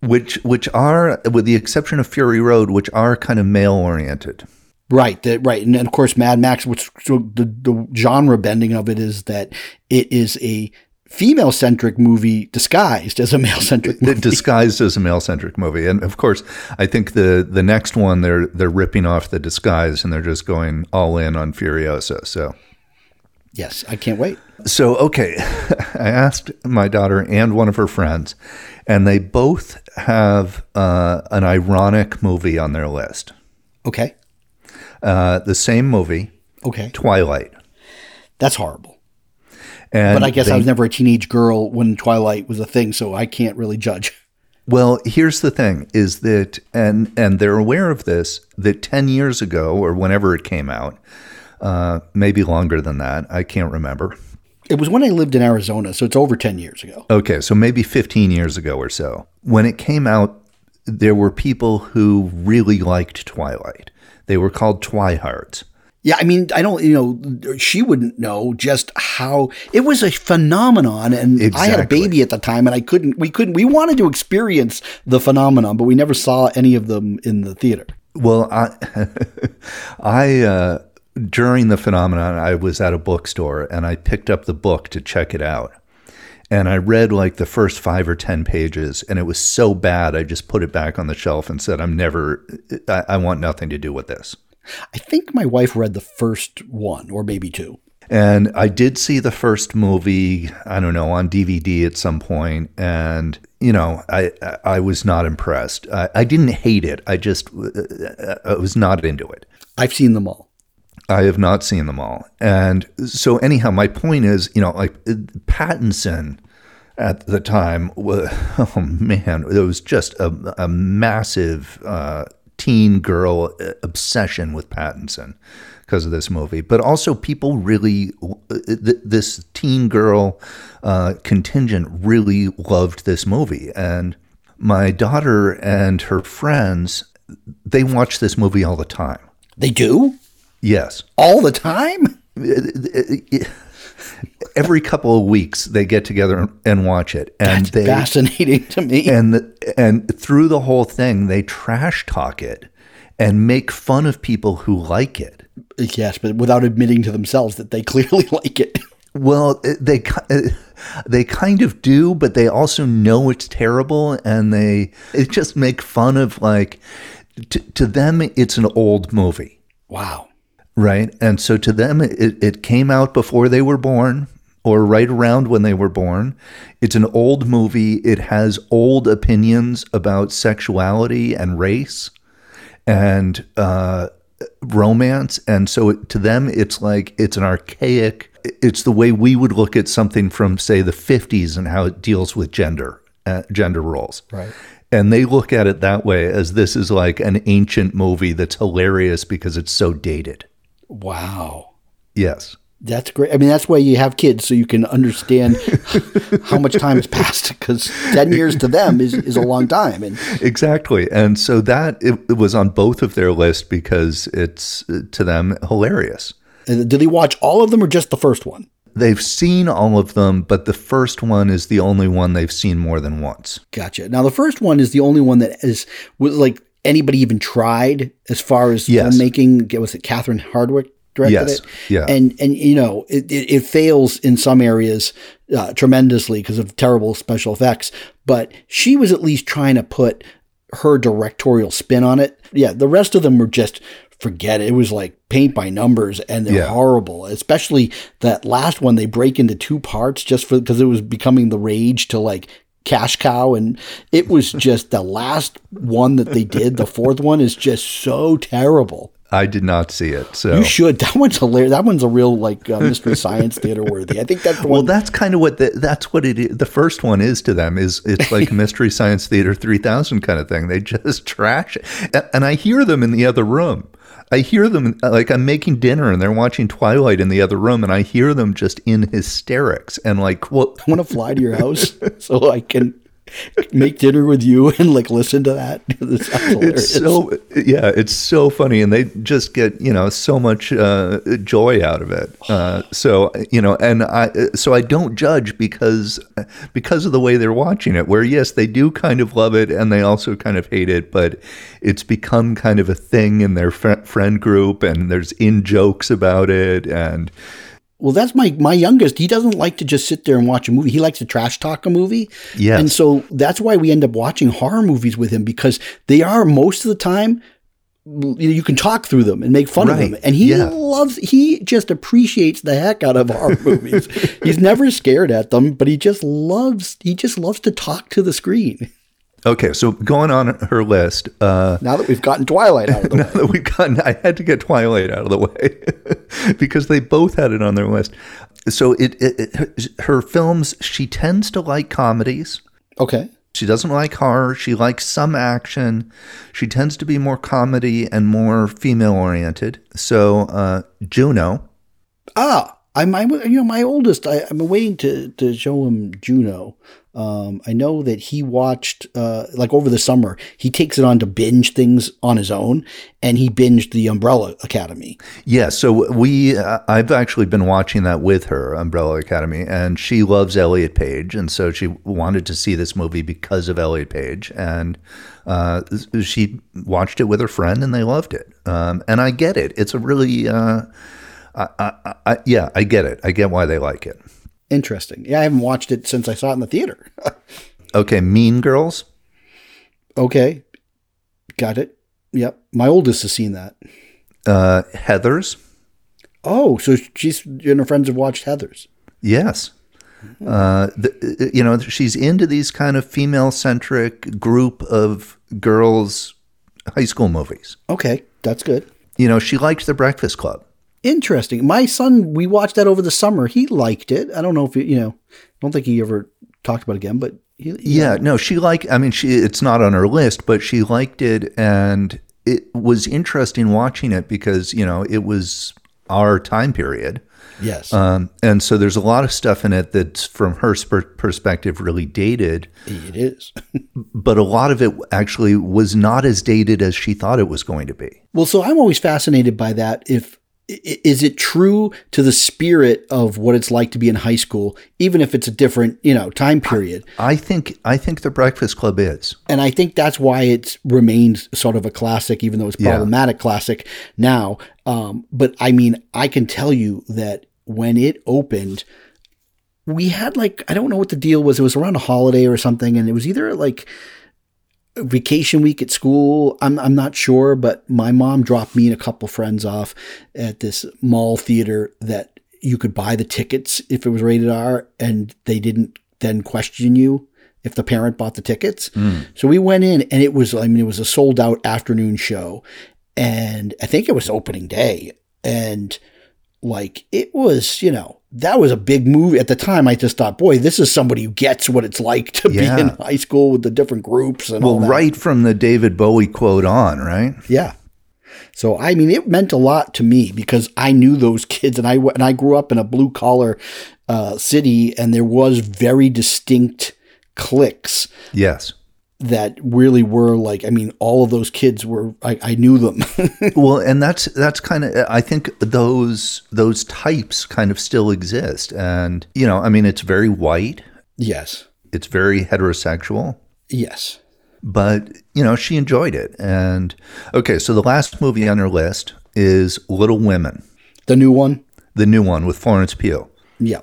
Which which are, with the exception of Fury Road, which are kind of male oriented. Right, that right, and then of course Mad Max. Which so the the genre bending of it is that it is a female centric movie disguised as a male centric movie. disguised as a male centric movie. And of course, I think the the next one they're they're ripping off the disguise and they're just going all in on Furiosa. So Yes, I can't wait. so okay, I asked my daughter and one of her friends, and they both have uh, an ironic movie on their list. Okay, Uh, the same movie, okay, Twilight. that's horrible. And But I guess they- I was never a teenage girl when Twilight was a thing, so I can't really judge. Well, here's the thing: is that and and they're aware of this that ten years ago or whenever it came out, uh, maybe longer than that, I can't remember. It was when I lived in Arizona, so it's over ten years ago. Okay, so maybe 15 years ago or so. When it came out, there were people who really liked Twilight. They were called Twihards. Yeah, I mean, I don't, you know, she wouldn't know just how it was a phenomenon. And I had a baby at the time and I couldn't, we couldn't, we wanted to experience the phenomenon, but we never saw any of them in the theater. Well, I, I uh, during the phenomenon, I was at a bookstore and I picked up the book to check it out. And I read like the first five or 10 pages, and it was so bad, I just put it back on the shelf and said, I'm never, I, I want nothing to do with this. I think my wife read the first one or maybe two. And I did see the first movie, I don't know, on DVD at some point, and you know, I I- was not impressed. I, I didn't hate it. I just uh, I was not into it. I've seen them all. I have not seen them all. And so anyhow, my point is, you know, like uh, Pattinson at the time was oh man, it was just a, a massive uh, teen girl uh, obsession with Pattinson because of this movie. But also, people really uh, this teen girl uh, contingent really loved this movie, and my daughter and her friends they watch this movie all the time. They do? Yes. All the time? Every couple of weeks they get together and watch it, and That's they fascinating to me. and the, and through the whole thing they trash talk it and make fun of people who like it. yes, but without admitting to themselves that they clearly like it. Well, eh, they eh, they kind of do, but they also know it's terrible, and they it just make fun of like to, to them it's an old movie, Wow. Right? And so to them it, it came out before they were born or right around when they were born. It's an old movie. It has old opinions about sexuality and race and uh, romance, and so it, to them it's like it's an archaic. It's the way we would look at something from say the '50s and how it deals with gender, uh, gender roles. Right. And they look at it that way as this is like an ancient movie that's hilarious because it's so dated. Wow. Yes. That's great. I mean, that's why you have kids so you can understand how much time has passed. Because ten years to them is, is a long time. And Exactly. And so that it, it was on both of their list because it's uh, to them hilarious. did they watch all of them or just the first one? They've seen all of them, but the first one is the only one they've seen more than once. Gotcha. Now the first one is the only one that is was like anybody even tried as far as Yes. filmmaking. Was it Catherine Hardwicke directed Yes. it? Yeah. And and you know it, it, it fails in some areas uh, tremendously because of terrible special effects. But she was at least trying to put her directorial spin on it. Yeah. The rest of them were just forget it. It was like paint by numbers and they're Yeah. horrible. Especially that last one they break into two parts just for because it was becoming the rage to like cash cow and it was just the last one that they did the fourth one is just so terrible I did not see it. So you should that one's hilarious that one's a real like uh, mystery science theater worthy i think that's the well, that's kind of what the, that's what it is. The first one is to them is it's like Mystery Science Theater 3000 kind of thing. They just trash it. And I hear them in the other room. I hear them like I'm making dinner and they're watching Twilight in the other room and I hear them just in hysterics and like well i want to fly to your house so i can make dinner with you and like listen to that this sounds hilarious. it's so yeah it's so funny and they just get you know so much uh, joy out of it uh, so you know and i so i don't judge because because of the way they're watching it where yes they do kind of love it and they also kind of hate it but it's become kind of a thing in their fr- friend group and there's in jokes about it and Well, that's my my youngest. He doesn't like to just sit there and watch a movie. He likes to trash talk a movie. Yes. And so that's why we end up watching horror movies with him because they are most of the time you know, you can talk through them and make fun of them. And he Yeah. loves he just appreciates the heck out of horror movies. He's never scared at them, but he just loves he just loves to talk to the screen. Okay so going on her list uh Now that we've gotten Twilight out of the way. that we've gotten, I had to get Twilight out of the way because they both had it on their list. So it, it, it her films, she tends to like comedies. Okay. She doesn't like horror. She likes some action. She tends to be more comedy and more female oriented. So uh, Juno, Ah, I'm, I'm, you know, my oldest. I, I'm waiting to to show him Juno. Um, I know that he watched uh, like over the summer. He takes it on to binge things on his own, and he binged the Umbrella Academy. yeah. So we, uh, I've actually been watching that with her, Umbrella Academy, and she loves Elliot Page, and so she wanted to see this movie because of Elliot Page, and uh, she watched it with her friend, and they loved it. Um, and I get it; it's a really, uh, I, I, I, yeah, I get it. I get why they like it. Interesting. Yeah, I haven't watched it since I saw it in the theater. Okay, Mean Girls. okay, got it. Yep, my oldest has seen that. Uh, Heathers. Oh, so she's and her friends have watched Heathers. Yes. Uh, the, you know, she's into these kind of female centric group of girls high school movies. Okay, that's good. You know, she liked The Breakfast Club. Interesting. My son, we watched that over the summer. He liked it. I don't know if it, you know. I don't think he ever talked about it again, but he, he- Yeah, no, she liked. I mean, she it's not on her list, but she liked it, and it was interesting watching it because you know it was our time period. yes, Um, and so there's a lot of stuff in it that's from her sper- perspective really dated, it is. but a lot of it actually was not as dated as she thought it was going to be. well, so I'm always fascinated by that. If is it true to the spirit of what it's like to be in high school, even if it's a different, you know, time period? I think I think the Breakfast Club is. And I think that's why it's remained sort of a classic, even though it's Yeah. problematic classic now. Um, but I mean, I can tell you that when it opened, we had like I don't know what the deal was. It was around a holiday or something, and it was either like vacation week at school. I'm I'm not sure, but my mom dropped me and a couple friends off at this mall theater that you could buy the tickets if it was rated R, and they didn't then question you if the parent bought the tickets. Hmm. So we went in, and it was I mean it was a sold out afternoon show, and I think it was opening day, and like it was you know that was a big move at the time i just thought boy this is somebody who gets what it's like to Yeah. be in high school with the different groups and all Well, right from the David Bowie quote on, right? yeah so i mean it meant a lot to me because i knew those kids and i and i grew up in a blue collar uh, city and there was very distinct cliques Yes. That really were like i mean all of those kids were i, I knew them. Well, and that's that's kind of I think those those types kind of still exist, and you know, I mean, it's very white, yes. It's very heterosexual, yes. But you know, she enjoyed it. And okay, so the last movie on her list is Little Women, the new one? The new one with Florence Pugh, yeah.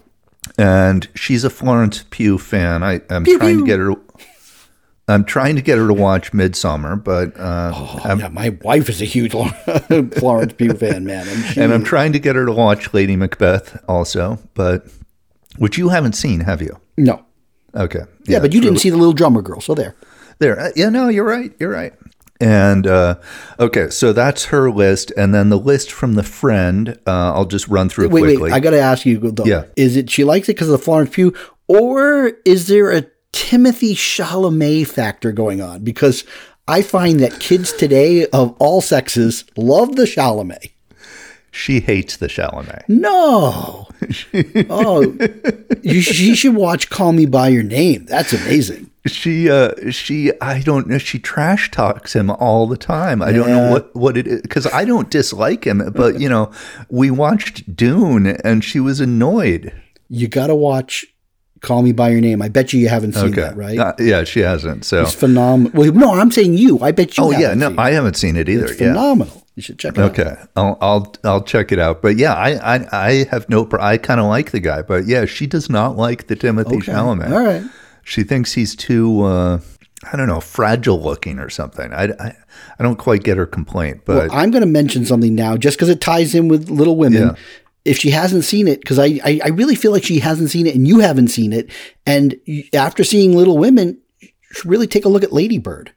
And she's a Florence Pugh fan. I, I'm trying pew. to get her. I'm trying to get her to watch Midsummer, but uh, Oh, yeah, my wife is a huge Florence Pugh fan, man. And, she, and I'm trying to get her to watch Lady Macbeth also, but which you haven't seen, have you? no. Okay. Yeah, but you didn't see the little drummer girl, so there. there. Uh, Yeah, no, you're right. You're right. And uh, okay, so that's her list, and then the list from the friend. Uh, I'll just run through it Wait, quickly. wait, I got to ask you though. Yeah. Is it she likes it because of the Florence Pugh, or is there a Timothy Chalamet factor going on? Because I find that kids today of all sexes love the Chalamet. she hates the Chalamet. No. oh, you, she should watch Call Me by Your Name. That's amazing. She, uh, she, I don't know. She trash talks him all the time. I don't know what what it is because I don't dislike him, but you know, we watched Dune, and she was annoyed. You got to watch Call Me by Your Name. I bet you you haven't seen Okay, that, right? Uh, yeah, she hasn't. So, It's phenomenal. Well, no, I'm saying you. I bet you. oh yeah, no. I haven't seen it either. It's yeah. phenomenal. You should check it out. Okay, I'll I'll I'll check it out. But yeah, I I, I have no. I kind of like the guy, but yeah, she does not like the Timothy Okay. Chalamet. All right. She thinks he's too. Uh, I don't know, fragile looking or something. I, I, I don't quite get her complaint, but Well, I'm going to mention something now, just because it ties in with Little Women. Yeah. If she hasn't seen it, because I, I I really feel like she hasn't seen it, and you haven't seen it, and after seeing Little Women, really take a look at Lady Bird.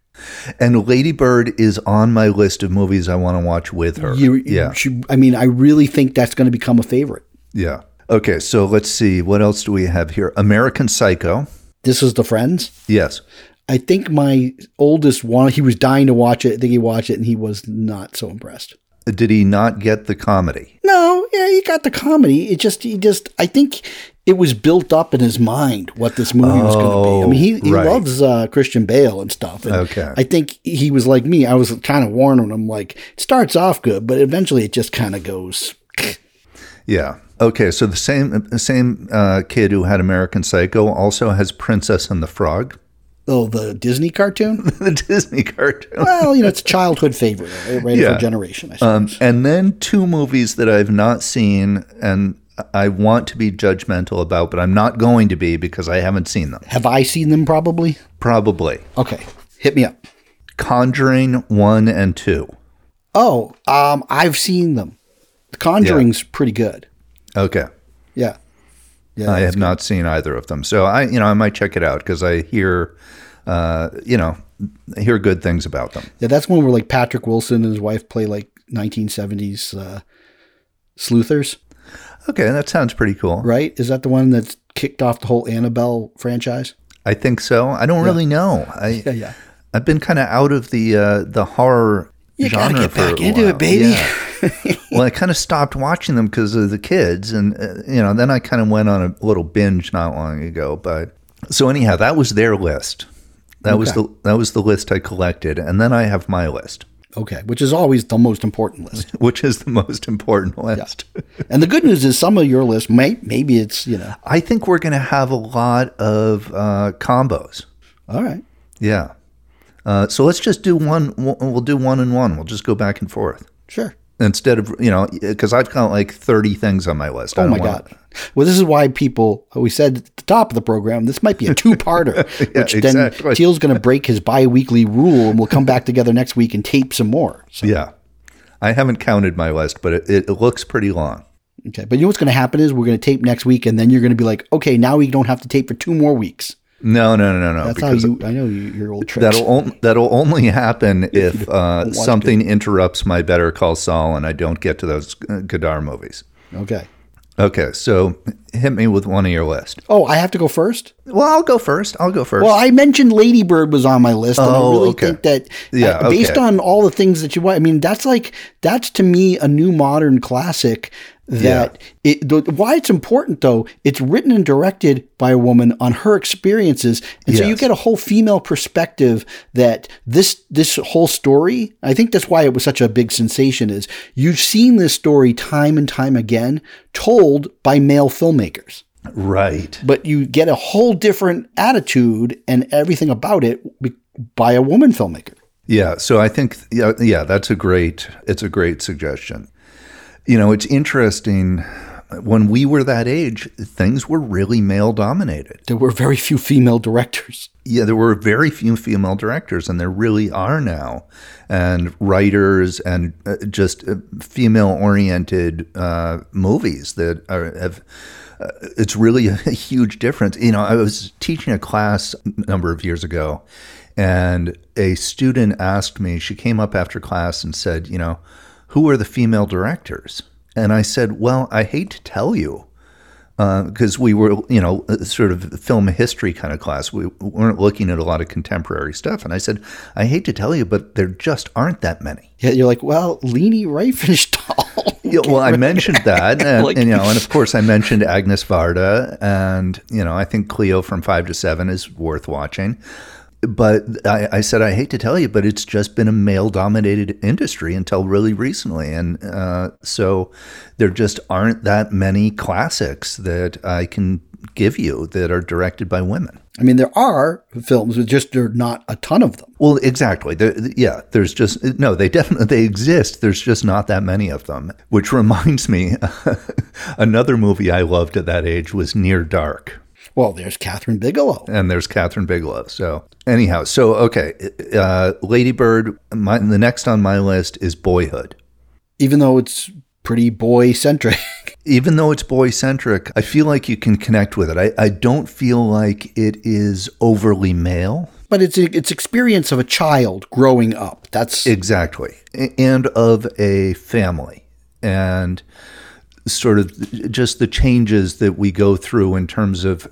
and Lady Bird is on my list of movies I want to watch with her. You, yeah, should, I mean, I really think that's going to become a favorite. yeah. Okay, so let's see. What else do we have here? American Psycho. This is the Friends. Yes. I think my oldest one, he was dying to watch it. I think he watched it, and he was not so impressed. Did he not get the comedy? No, yeah, he got the comedy. It just, he just, I think it was built up in his mind what this movie was going to be. I mean, he, he Oh, right. loves uh, Christian Bale and stuff. And Okay. I think he was like me. I was kind of warning him, like, it starts off good, but eventually it just kind of goes. Yeah. Okay, so the same same uh, kid who had American Psycho also has Princess and the Frog, Oh, the Disney cartoon? the Disney cartoon. well, you know, it's a childhood favorite, right? right Yeah. for generation, I suppose. Um, and then two movies that I've not seen and I want to be judgmental about, but I'm not going to be because I haven't seen them. Have I seen them probably? Probably Okay, hit me up. Conjuring one and two. Oh, um, I've seen them. The Conjuring's pretty good. Okay. Yeah. Yeah. I have not seen either of them, so I, you know, I might check it out because I hear, uh, you know, I hear good things about them. Yeah, that's one where like Patrick Wilson and his wife play like 1970s uh, sleuthers, Okay, that sounds pretty cool. right? Is that the one that's kicked off the whole Annabelle franchise? I think so. I don't really know. I Yeah, yeah. I've been kind of out of the uh, the horror You gotta get back into it, baby. Yeah. well, I kind of stopped watching them because of the kids, and uh, you know, then I kind of went on a little binge not long ago. But so anyhow, that was their list. That was the that was the list I collected, and then I have my list. Okay, which is always the most important list. which is the most important list. And the good news is some of your list may maybe it's you know I think we're going to have a lot of uh, combos. all right. Yeah. Uh, so let's just do one. We'll we'll do one and one. We'll just go back and forth Sure. instead of you know because I've got like thirty things on my list. Oh my God. Well, this is why people, we said at the top of the program, this might be a two parter, Yeah, which exactly. then Teal's going to break his bi weekly rule and we'll come back together next week and tape some more. So, Yeah. I haven't counted my list, but it, it, it looks pretty long. okay. But you know what's going to happen is we're going to tape next week and then you're going to be like, okay, now we don't have to tape for two more weeks. No, no, no, no. That's how you, I know you, your old tricks. That'll on, that'll only happen if uh, something interrupts my Better Call Saul and I don't get to those uh, Godard movies. okay. Okay, so hit me with one of your list. Oh, I have to go first? Well, I'll go first. I'll go first. Well, I mentioned Lady Bird was on my list, and Oh, I really okay. think that, Yeah, uh, based okay. on all the things that you want, I mean, that's like that's to me a new modern classic. That it, the, why it's important though, it's written and directed by a woman on her experiences, and so you get a whole female perspective. That this this whole story, I think that's why it was such a big sensation. Is you've seen this story time and time again told by male filmmakers right. but you get a whole different attitude and everything about it by a woman filmmaker. Yeah, so I think yeah, yeah, that's a great it's a great suggestion. You know, it's interesting when we were that age, things were really male dominated. There were very few female directors. Yeah, there were very few female directors, and there really are now, and writers and uh, just uh, female-oriented uh, movies that are, have. Uh, it's really a huge difference. You know, I was teaching a class a number of years ago, and a student asked me. She came up after class and said, "You know, who are the female directors?" And I said, "Well, I hate to tell you." Uh, because we were, you know, uh, sort of film history kind of class. We weren't looking at a lot of contemporary stuff. And I said, I hate to tell you, but there just aren't that many. Yeah, you're like, well, Leni Riefenstahl. Yeah, well, I mentioned that, and, Like- and, you know, and of course, I mentioned Agnes Varda, and you know, I think Cleo from Five to Seven is worth watching. But I, I said, I hate to tell you, but it's just been a male-dominated industry until really recently, and uh, so there just aren't that many classics that I can give you that are directed by women. I mean, there are films, but just there are not a ton of them. Well, exactly. There, yeah, there's just no. They definitely they exist. There's just not that many of them. Which reminds me, another movie I loved at that age was Near Dark, Well, there's Kathryn Bigelow. and there's Kathryn Bigelow. So anyhow, so okay, uh, Lady Bird. My, the next on my list is Boyhood. Even though it's pretty boy centric. Even though it's boy centric, I feel like you can connect with it. I, I don't feel like it is overly male. but it's it's experience of a child growing up. That's Exactly. And of a family. And sort of just the changes that we go through in terms of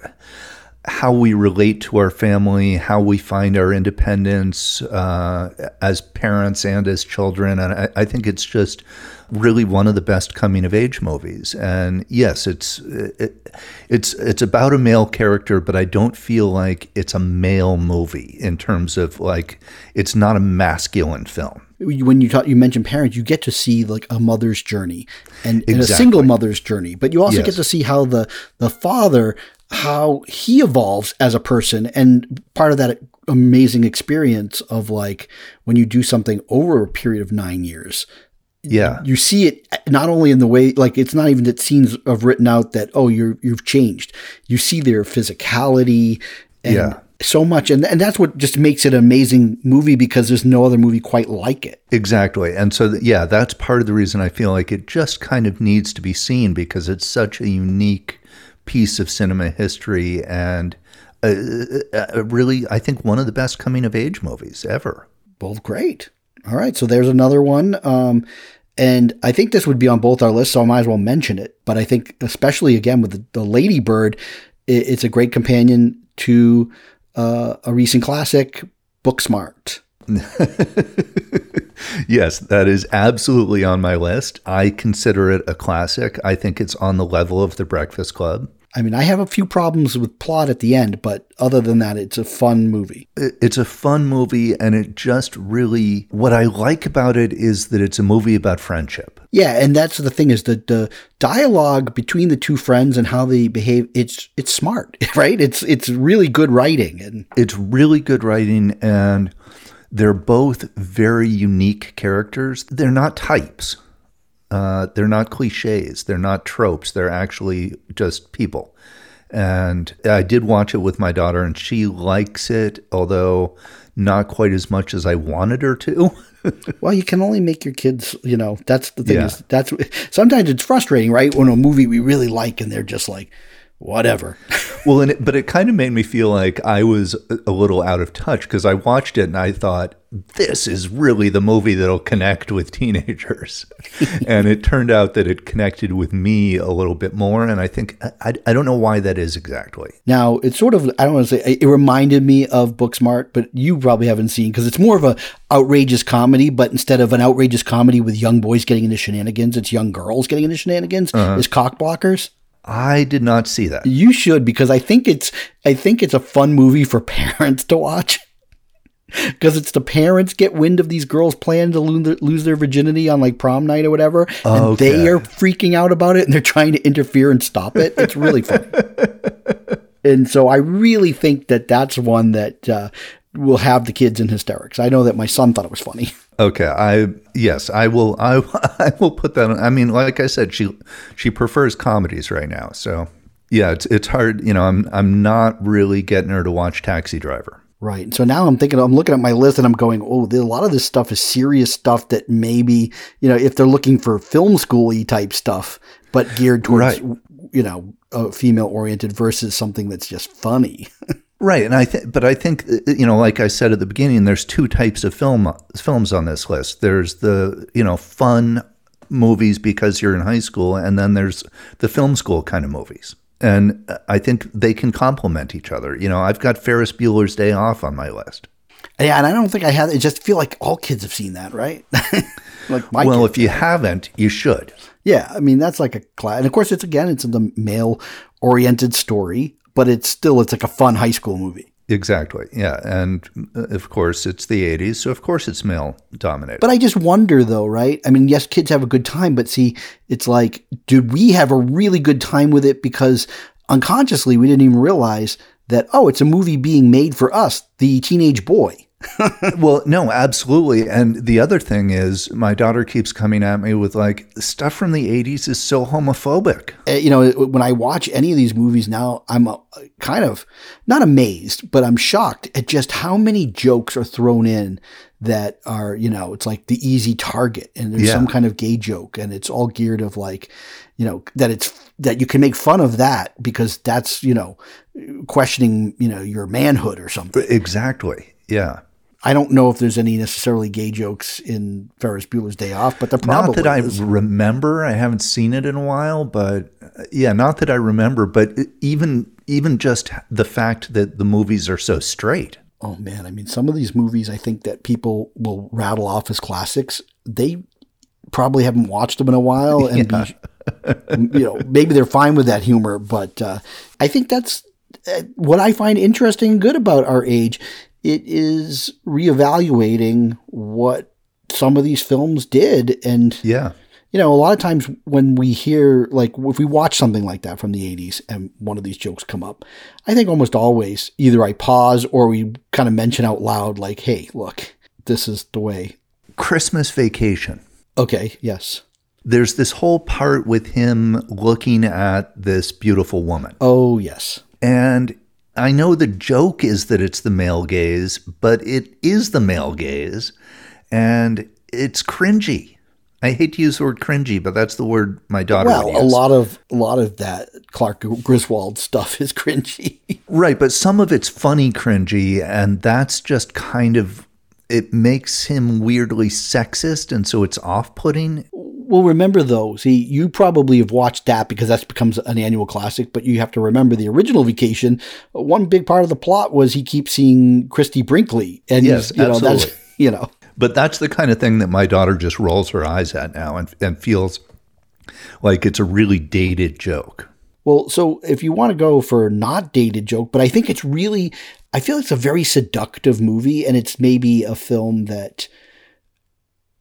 how we relate to our family, how we find our independence uh, as parents and as children. And I, I think it's just really one of the best coming of age movies. And yes, it's it, it's it's about a male character, but I don't feel like it's a male movie in terms of like it's not a masculine film. When you talk, you mentioned parents, you get to see like a mother's journey and, and a single mother's journey, but you also Yes. get to see how the the father how he evolves as a person and part of that amazing experience of like when you do something over a period of 9 years Yeah. you see it not only in the way like it's not even that scenes of written out that oh you're you've changed you see their physicality and Yeah. So much and and that's what just makes it an amazing movie because there's no other movie quite like it Exactly. And so, th- yeah, that's part of the reason I feel like it just kind of needs to be seen because it's such a unique piece of cinema history and uh, uh, really, I think, one of the best coming of age movies ever. both great all right so there's another one um and I think this would be on both our lists, so I might as well mention it. But I think, especially again with the, the Lady Bird, it, it's a great companion to uh, a recent classic, Booksmart. Yes, that is absolutely on my list. I consider it a classic. I think it's on the level of The Breakfast Club. I mean, I have a few problems with plot at the end, but other than that, it's a fun movie. It's a fun movie, and it just really, what I like about it is that it's a movie about friendship. Yeah, and that's the thing is that the dialogue between the two friends and how they behave, it's it's smart, right? It's it's really good writing and It's really good writing, and they're both very unique characters. They're not types. Uh, they're not cliches. They're not tropes. They're actually just people. And I did watch it with my daughter, and she likes it, although not quite as much as I wanted her to. well, you can only make your kids, you know, that's the thing Yeah. is that's sometimes it's frustrating, right? When a movie we really like and they're just like whatever. Well, and it, but it kind of made me feel like I was a- little out of touch because I watched it and I thought, this is really the movie that'll connect with teenagers. and it turned out that it connected with me a little bit more. And I think, I, I don't know why that is exactly. Now, it's sort of, I don't want to say, it reminded me of Booksmart, but you probably haven't seen because it's more of a outrageous comedy, but instead of an outrageous comedy with young boys getting into shenanigans, it's young girls getting into shenanigans, uh-huh. is cock blockers. I did not see that. You should because I think it's, I think it's a fun movie for parents to watch. Because it's the parents get wind of these girls plan to lose their, virginity on like prom night or whatever, and they Okay. are freaking out about it and they're trying to interfere and stop it. It's really funny. and so I really think that that's one that uh, will have the kids in hysterics. I know that my son thought it was funny. Okay, I yes, I will. I I will put that. on. I mean, like I said, she she prefers comedies right now. So yeah, it's it's hard. You know, I'm I'm not really getting her to watch Taxi Driver. Right. And so now I'm thinking, I'm looking at my list and I'm going, oh, a lot of this stuff is serious stuff that maybe, you know, if they're looking for film schooly type stuff, but geared towards, Right. you know, female oriented versus something that's just funny. Right, and I think, but I think uh, you know, like I said at the beginning, there's two types of film films on this list. There's the you know fun movies because you're in high school, and then there's the film school kind of movies. And uh, I think they can complement each other. You know, I've got Ferris Bueller's Day Off on my list. yeah. And I don't think I have, I just feel like all kids have seen that, right? like my well, if you haven't, you should. Yeah, I mean that's like a class, and of course it's again it's the male oriented story, but it's still it's like a fun high school movie. Exactly. Yeah, and uh, of course it's the '80s, so of course it's male dominated. But I just wonder though, right? I mean, yes, kids have a good time, but see, it's like, did we have a really good time with it because unconsciously we didn't even realize that oh, it's a movie being made for us, the teenage boy. Well, no, absolutely. And the other thing is, my daughter keeps coming at me with like stuff from the '80s is so homophobic. Uh, you know, when I watch any of these movies now, I'm uh, kind of not amazed, but I'm shocked at just how many jokes are thrown in that are, you know, it's like the easy target and there's Yeah. some kind of gay joke and it's all geared of like, you know, that it's that you can make fun of that because that's, you know, questioning, you know, your manhood or something. Exactly. Yeah. I don't know if there's any necessarily gay jokes in Ferris Bueller's Day Off, but there probably Not that I remember. I haven't seen it in a while, but uh, yeah, not that I remember. But even even just the fact that the movies are so straight. Oh man, I mean, some of these movies I think that people will rattle off as classics. They probably haven't watched them in a while, and be, you know, maybe they're fine with that humor. But uh, I think that's uh, what I find interesting and good about our age. It is reevaluating what some of these films did, and Yeah. you know, a lot of times when we hear, like, if we watch something like that from the 80s and one of these jokes come up, I think almost always either I pause or we kind of mention out loud, like, hey, look, this is the way. Christmas Vacation. Okay, yes. There's this whole part with him looking at this beautiful woman. Oh, yes. And I know the joke is that it's the male gaze, but it is the male gaze. And it's cringy. I hate to use the word cringy, but that's the word my daughter Well, a lot of a lot of that Clark Griswold stuff is cringy. Right, but some of it's funny cringy, and that's just kind of it makes him weirdly sexist, and so it's off-putting. Well, remember though, see, you probably have watched that because that's becomes an annual classic. But you have to remember the original Vacation. One big part of the plot was he keeps seeing Christy Brinkley, and Yes, you know that's absolutely. you know. But that's the kind of thing that my daughter just rolls her eyes at now and, and feels like it's a really dated joke. Well, so if you want to go for not dated joke, but I think it's really, I feel it's a very seductive movie, and it's maybe a film that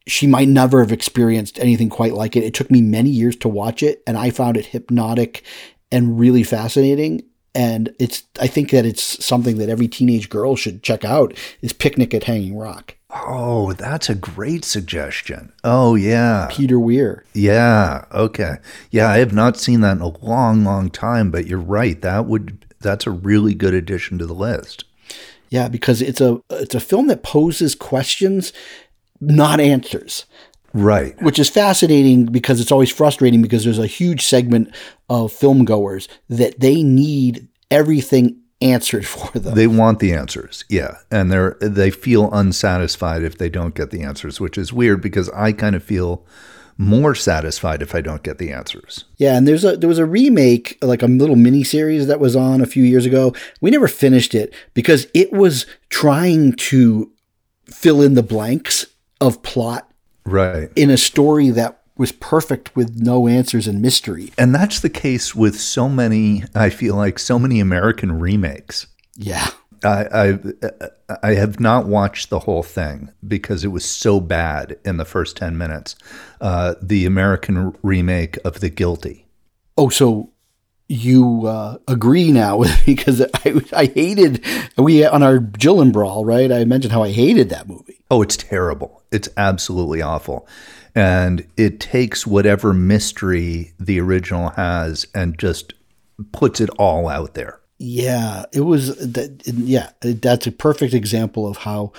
she might never have experienced anything quite like it. It took me many years to watch it, and I found it hypnotic and really fascinating. And it's, I think that it's something that every teenage girl should check out is Picnic at Hanging Rock. Oh, that's a great suggestion. Oh, yeah. Peter Weir. Yeah. Okay. Yeah, I have not seen that in a long, long time, but you're right. That would that's a really good addition to the list. Yeah, because it's a it's a film that poses questions, not answers. Right. Which is fascinating because it's always frustrating because there's a huge segment of film goers that they need everything answered for them. They want the answers, yeah, and they're they feel unsatisfied if they don't get the answers, which is weird because I kind of feel more satisfied if I don't get the answers. Yeah, and there's a there was a remake, like a little mini series that was on a few years ago. We never finished it because it was trying to fill in the blanks of plot right in a story that was perfect with no answers and mystery. And that's the case with so many, I feel like so many American remakes. Yeah. I, I, I have not watched the whole thing because it was so bad in the first 10 minutes. Uh, the American remake of The Guilty. Oh, so you uh, agree now with because I, I hated we on our Jill Brawl, right? I mentioned how I hated that movie. Oh, it's terrible. It's absolutely awful and it takes whatever mystery the original has and just puts it all out there. Yeah, it was that. Yeah, that's a perfect example of how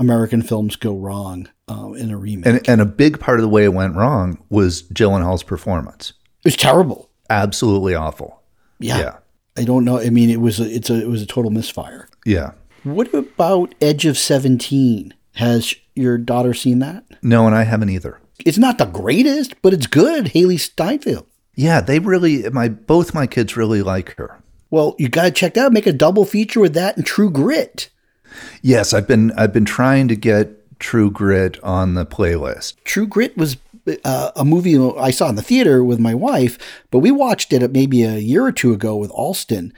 American films go wrong uh, in a remake. And, and a big part of the way it went wrong was Gyllenhaal's performance. It was terrible. Absolutely awful. Yeah. yeah. I don't know. I mean, it was a, it's a it was a total misfire. Yeah. What about Edge of Seventeen? Has your daughter seen that? No, and I haven't either it's not the greatest, but it's good. Hailee Steinfeld. Yeah, they really my both my kids really like her. Well, you got to check that out. Make a double feature with that and True Grit. Yes, I've been I've been trying to get True Grit on the playlist. True Grit was uh, a movie I saw in the theater with my wife, but we watched it maybe a year or two ago with Alston,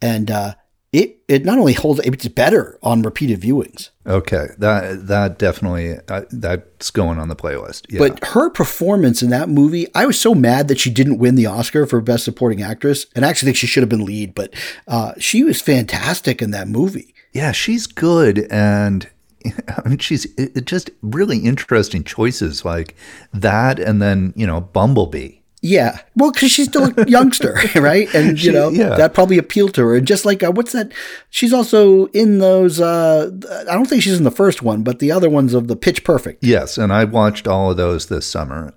and uh, it it not only holds it's better on repeated viewings. Okay, that that definitely uh, that's going on the playlist. Yeah. But her performance in that movie, I was so mad that she didn't win the Oscar for best supporting actress, and I actually think she should have been lead. But uh, she was fantastic in that movie. Yeah, she's good, and I mean, she's it, just really interesting choices like that, and then you know Bumblebee. Yeah, well, because she's still a youngster, right? And she, you know yeah. that probably appealed to her. And just like uh, what's that? She's also in those. Uh, I don't think she's in the first one, but the other ones of the Pitch Perfect. Yes, and I watched all of those this summer.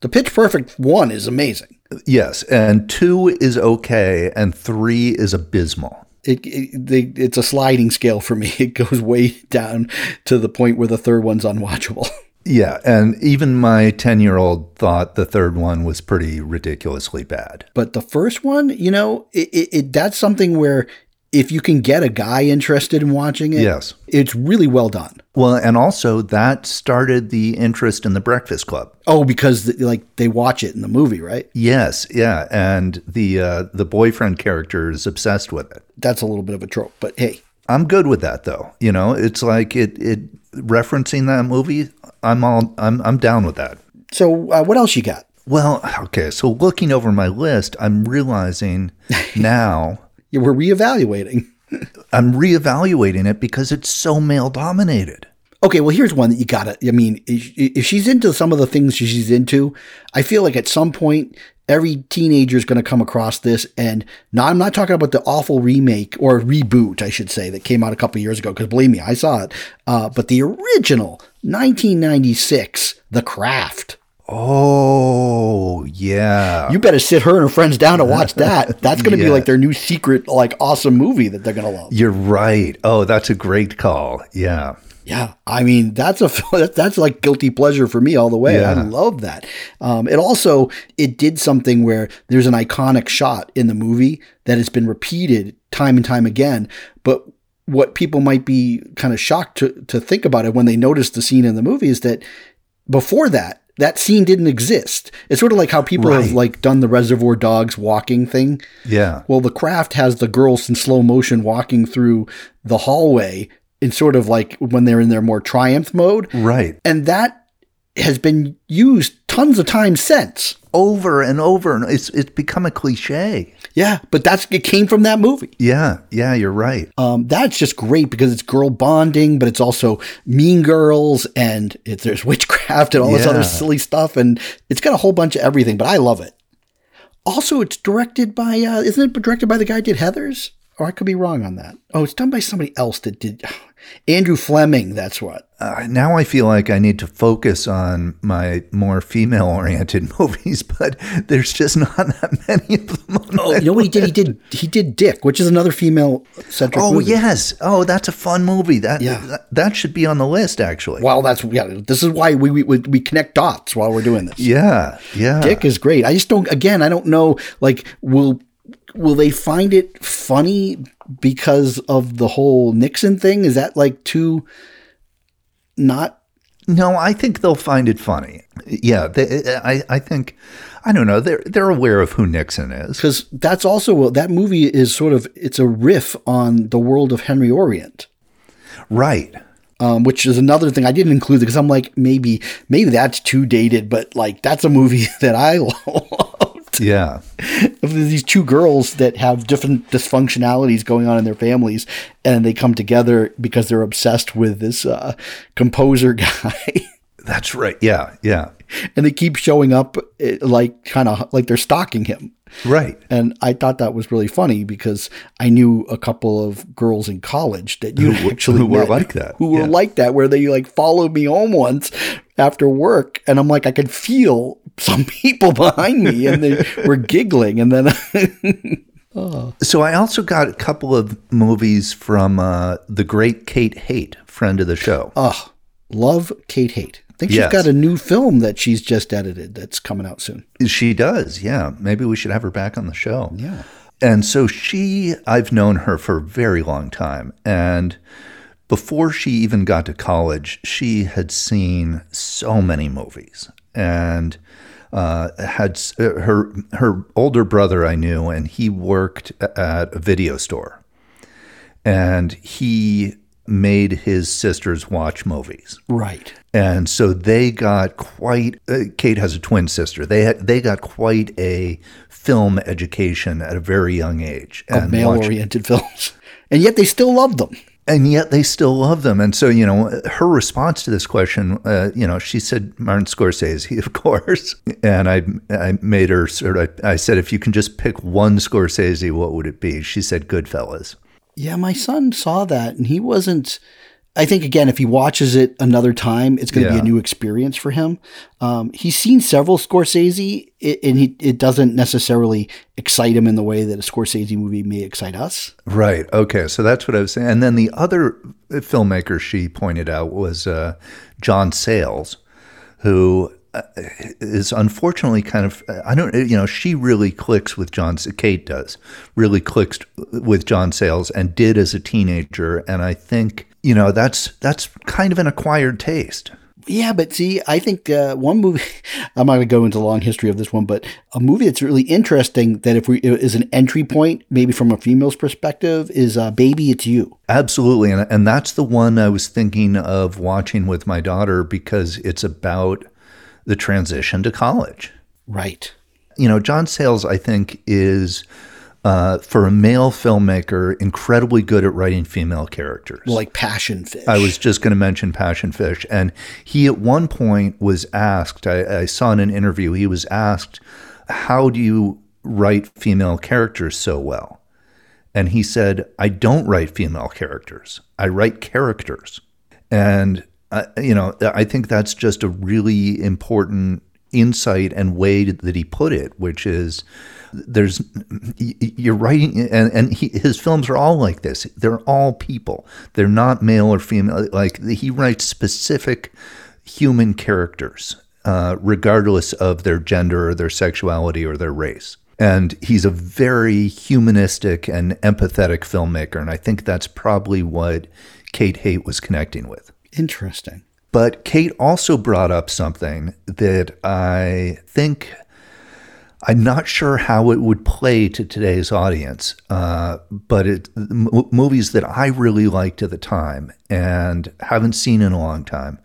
The Pitch Perfect one is amazing. Yes, and two is okay, and three is abysmal. It, it they, it's a sliding scale for me. It goes way down to the point where the third one's unwatchable. Yeah, and even my 10 year old thought the third one was pretty ridiculously bad. But the first one, you know, it, it, it, that's something where if you can get a guy interested in watching it, yes, it's really well done. Well, and also that started the interest in the Breakfast Club. Oh, because the, like they watch it in the movie, right? Yes, yeah, and the uh, the boyfriend character is obsessed with it. That's a little bit of a trope, but hey, I'm good with that though. You know, it's like it it referencing that movie. I'm all I'm I'm down with that. So uh, what else you got? Well, okay. So looking over my list, I'm realizing now we're reevaluating. I'm reevaluating it because it's so male dominated. Okay, well, here's one that you gotta. I mean, if she's into some of the things she's into, I feel like at some point every teenager is going to come across this. And now I'm not talking about the awful remake or reboot, I should say, that came out a couple years ago. Because believe me, I saw it. Uh, but the original 1996, The Craft. Oh yeah. You better sit her and her friends down to watch that. That's going to yeah. be like their new secret, like awesome movie that they're going to love. You're right. Oh, that's a great call. Yeah. Yeah, I mean that's a that's like guilty pleasure for me all the way. Yeah. I love that. Um, it also it did something where there's an iconic shot in the movie that has been repeated time and time again. But what people might be kind of shocked to to think about it when they notice the scene in the movie is that before that that scene didn't exist. It's sort of like how people have like done the Reservoir Dogs walking thing. Yeah. Well, the craft has the girls in slow motion walking through the hallway in sort of like when they're in their more triumph mode. Right. And that has been used tons of times since. Over and over. And it's, it's become a cliche. Yeah, but that's it came from that movie. Yeah. Yeah. You're right. Um, that's just great because it's girl bonding, but it's also Mean Girls and it, there's witchcraft and all this other silly stuff, and it's got a whole bunch of everything. But I love it. Also, it's directed by uh, isn't it directed by the guy who did Heathers? Or I could be wrong on that. Oh, it's done by somebody else that did Andrew Fleming. That's what. Uh, now I feel like I need to focus on my more female oriented movies, but there's just not that many of them. Oh, you know what he did? He did he did Dick, which is another female centric. Oh movie. yes. Oh, that's a fun movie. That, Yeah. that that should be on the list actually. Well, that's yeah. This is why we we, we connect dots while we're doing this. Yeah. Yeah. Dick is great. I just don't. Again, I don't know. Like, will will they find it funny because of the whole Nixon thing? Is that like too not? No, I think they'll find it funny. Yeah, they, I I think I don't know. They're they're aware of who Nixon is. Because that's also that movie is sort of it's a riff on the world of Henry Orient. Right. Um, which is another thing I didn't include because I'm like maybe maybe that's too dated, but like that's a movie that I Yeah. of these two girls that have different dysfunctionalities going on in their families and they come together because they're obsessed with this uh, composer guy That's right. Yeah. Yeah. and they keep showing up eh, like kind of like they're stalking him Right. and i thought that was really funny because i knew a couple of girls in college that you Who actually who were like that, who were yeah. like that where they like followed me home once after work and i'm like i could feel some people behind me and they were giggling and then oh. So I also got a couple of movies from uh, the great Kate Haight, friend of the show. Oh, love Kate Haight. I think she's Yes. got a new film that she's just edited that's coming out soon. She does. Yeah. Maybe we should have her back on the show. Yeah. And so she, I've known her for a very long time. And before she even got to college, she had seen so many movies and uh, had uh, her her older brother I knew, and he worked at a video store, and he made his sisters watch movies. Right. And so they got quite. Uh, Kate has a twin sister. They had, they got quite a film education at a very young age, Of male-oriented films. And yet they still love them. and yet they still love them. And so you know, her response to this question, uh, you know, she said Martin Scorsese, of course. And I I made her sort of. I said, if you can just pick one Scorsese, what would it be? She said Goodfellas. Yeah, my son saw that and he wasn't. I think, again, if he watches it another time, it's going to be a new experience for him. Um, he's seen several Scorsese, and he, it doesn't necessarily excite him in the way that a Scorsese movie may excite us. Right. Okay. So that's what I was saying. And then the other filmmaker she pointed out was uh, John Sayles, who is unfortunately kind of I don't you know she really clicks with John Kate does really clicks with John Sayles and did as a teenager and I think you know that's that's kind of an acquired taste. Yeah, but see, I think uh, one movie. I'm not going to go into the long history of this one, but a movie that's really interesting that if we is an entry point, maybe from a female's perspective, is uh, "Baby, It's You." Absolutely, and and that's the one I was thinking of watching with my daughter because it's about the transition to college. Right. you know, John Sayles, I think, is uh, for a male filmmaker incredibly good at writing female characters. Like Passion Fish. I was just going to mention Passion Fish, and he at one point was asked. I, I saw in an interview he was asked, "How do you write female characters so well?" And he said, "I don't write female characters. I write characters." And you know, I think that's just a really important insight and way that he put it, which is there's you're writing and, and he, his films are all like this. They're all people. They're not male or female. Like he writes specific human characters uh, regardless of their gender or their sexuality or their race. And he's a very humanistic and empathetic filmmaker and i think that's probably what kate haight was connecting with Interesting. But Kate also brought up something that I think I'm not sure how it would play to today's audience, uh, but it m- movies that I really liked at the time and haven't seen in a long time,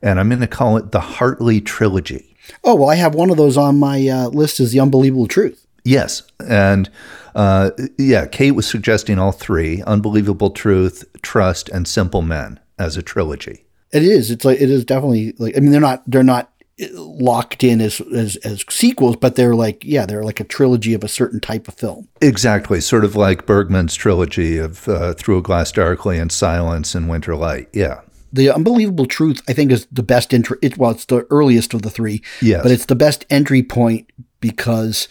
and I'm going to call it the Hartley trilogy. Oh well, I have one of those on my uh, list Is the unbelievable truth. Yes, and uh, yeah, Kate was suggesting all three: Unbelievable Truth, Trust, and Simple Men as a trilogy. It is. It's like it is definitely like. I mean, they're not. They're not locked in as, as as sequels, but they're like yeah, they're like a trilogy of a certain type of film. Exactly, sort of like Bergman's trilogy of uh, Through a Glass Darkly and Silence and Winter Light. Yeah. The Unbelievable Truth, I think, is the best entry. It, well, it's the earliest of the three, Yes. but it's the best entry point because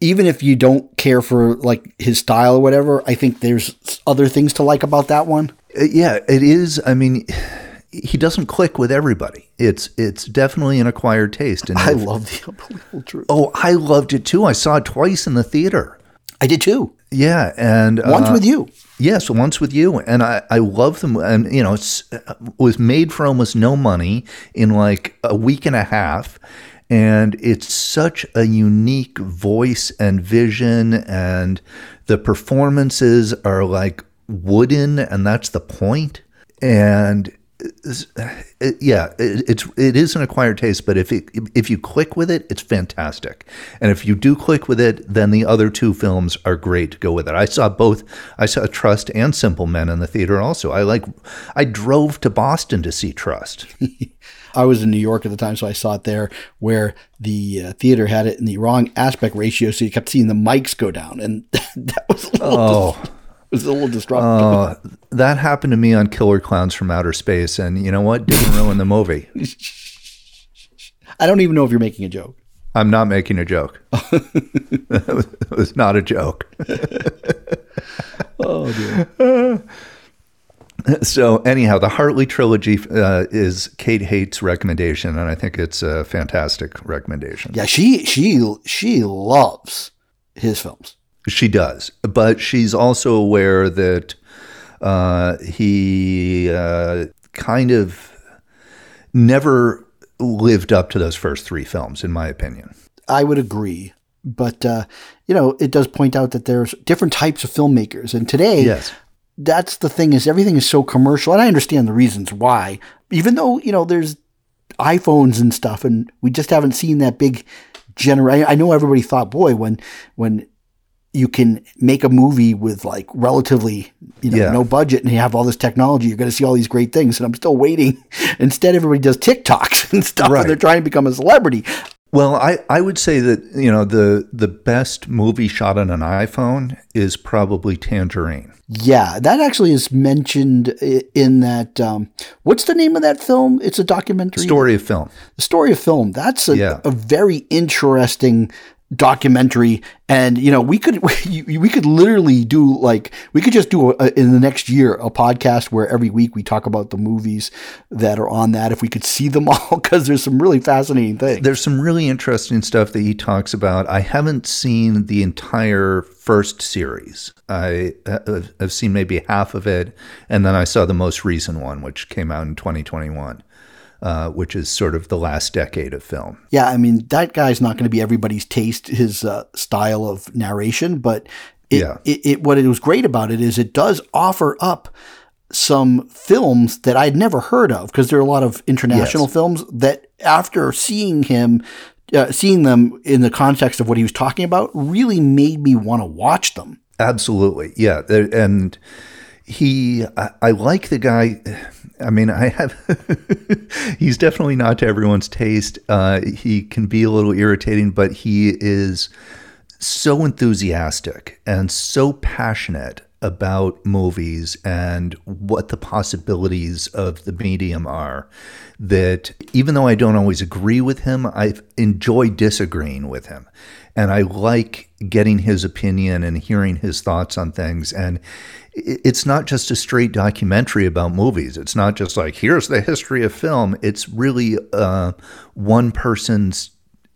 even if you don't care for like his style or whatever, I think there's other things to like about that one. Uh, Yeah, it is. I mean, he doesn't click with everybody. It's it's definitely an acquired taste. And I if- love the Unbelievable Truth. oh, I loved it too. I saw it twice in the theater. I did too. Yeah, and Once uh, with you. Yes, once with you, and I I love them. And you know, it's uh, was made for almost no money in like a week and a half, and it's such a unique voice and vision, and the performances are like wooden, and that's the point. And it, yeah, it, it's it is an acquired taste, but if it, if you click with it, it's fantastic. And if you do click with it, then the other two films are great to go with it. I saw both. I saw Trust and Simple Men in the theater. Also, I like. I drove to Boston to see Trust. I was in New York at the time, so I saw it there where the uh, theater had it in the wrong aspect ratio, so you kept seeing the mics go down, and that was a little, Oh. it was a little disruptive. Uh, that happened to me on Killer Clowns from Outer Space, and you know what? Didn't ruin the movie. I don't even know if you're making a joke. I'm not making a joke. it was not a joke. Oh dear. So anyhow, the Hartley trilogy uh, is Kate Hate's recommendation, and I think it's a fantastic recommendation. Yeah, she she she loves his films. She does, but she's also aware that uh, he uh, kind of never lived up to those first three films, in my opinion. I would agree, but uh, you know, it does point out that there's different types of filmmakers, and today, Yes. that's the thing is everything is so commercial, and I understand the reasons why. Even though you know there's iPhones and stuff, and we just haven't seen that big generation. I know everybody thought, boy, when when you can make a movie with like relatively you know Yeah. no budget and you have all this technology, you're going to see all these great things. And I'm still waiting. Instead, everybody does TikToks and stuff, Right. and they're trying to become a celebrity. Well, I, I would say that you know the the best movie shot on an iPhone is probably Tangerine. Yeah, that actually is mentioned in that. Um, what's the name of that film? It's a documentary. Story of film. The story of film. That's a, Yeah. a very interesting documentary, and you know we could we, we could literally do like we could just do a, in the next year a podcast where every week we talk about the movies that are on that if we could see them all because there's some really fascinating things. There's some really interesting stuff that he talks about. I haven't seen the entire first series. I uh, have seen maybe half of it, and then I saw the most recent one, which came out in 2021, uh, which is sort of the last decade of film. Yeah, I mean that guy's not going to be everybody's taste, his uh, style of narration, but it, Yeah. it, it what it was great about it is it does offer up some films that I'd never heard of because there are a lot of international Yes. films that after seeing him. Uh, seeing them in the context of what he was talking about really made me want to watch them. Absolutely, yeah, and he, I, I like the guy. I mean, I have. he's definitely not to everyone's taste. Uh, he can be a little irritating, but he is so enthusiastic and so passionate about movies and what the possibilities of the medium are that even though I don't always agree with him, I enjoy disagreeing with him. And I like getting his opinion and hearing his thoughts on things. And it's not just a straight documentary about movies. It's not just like, here's the history of film. It's really uh, one person's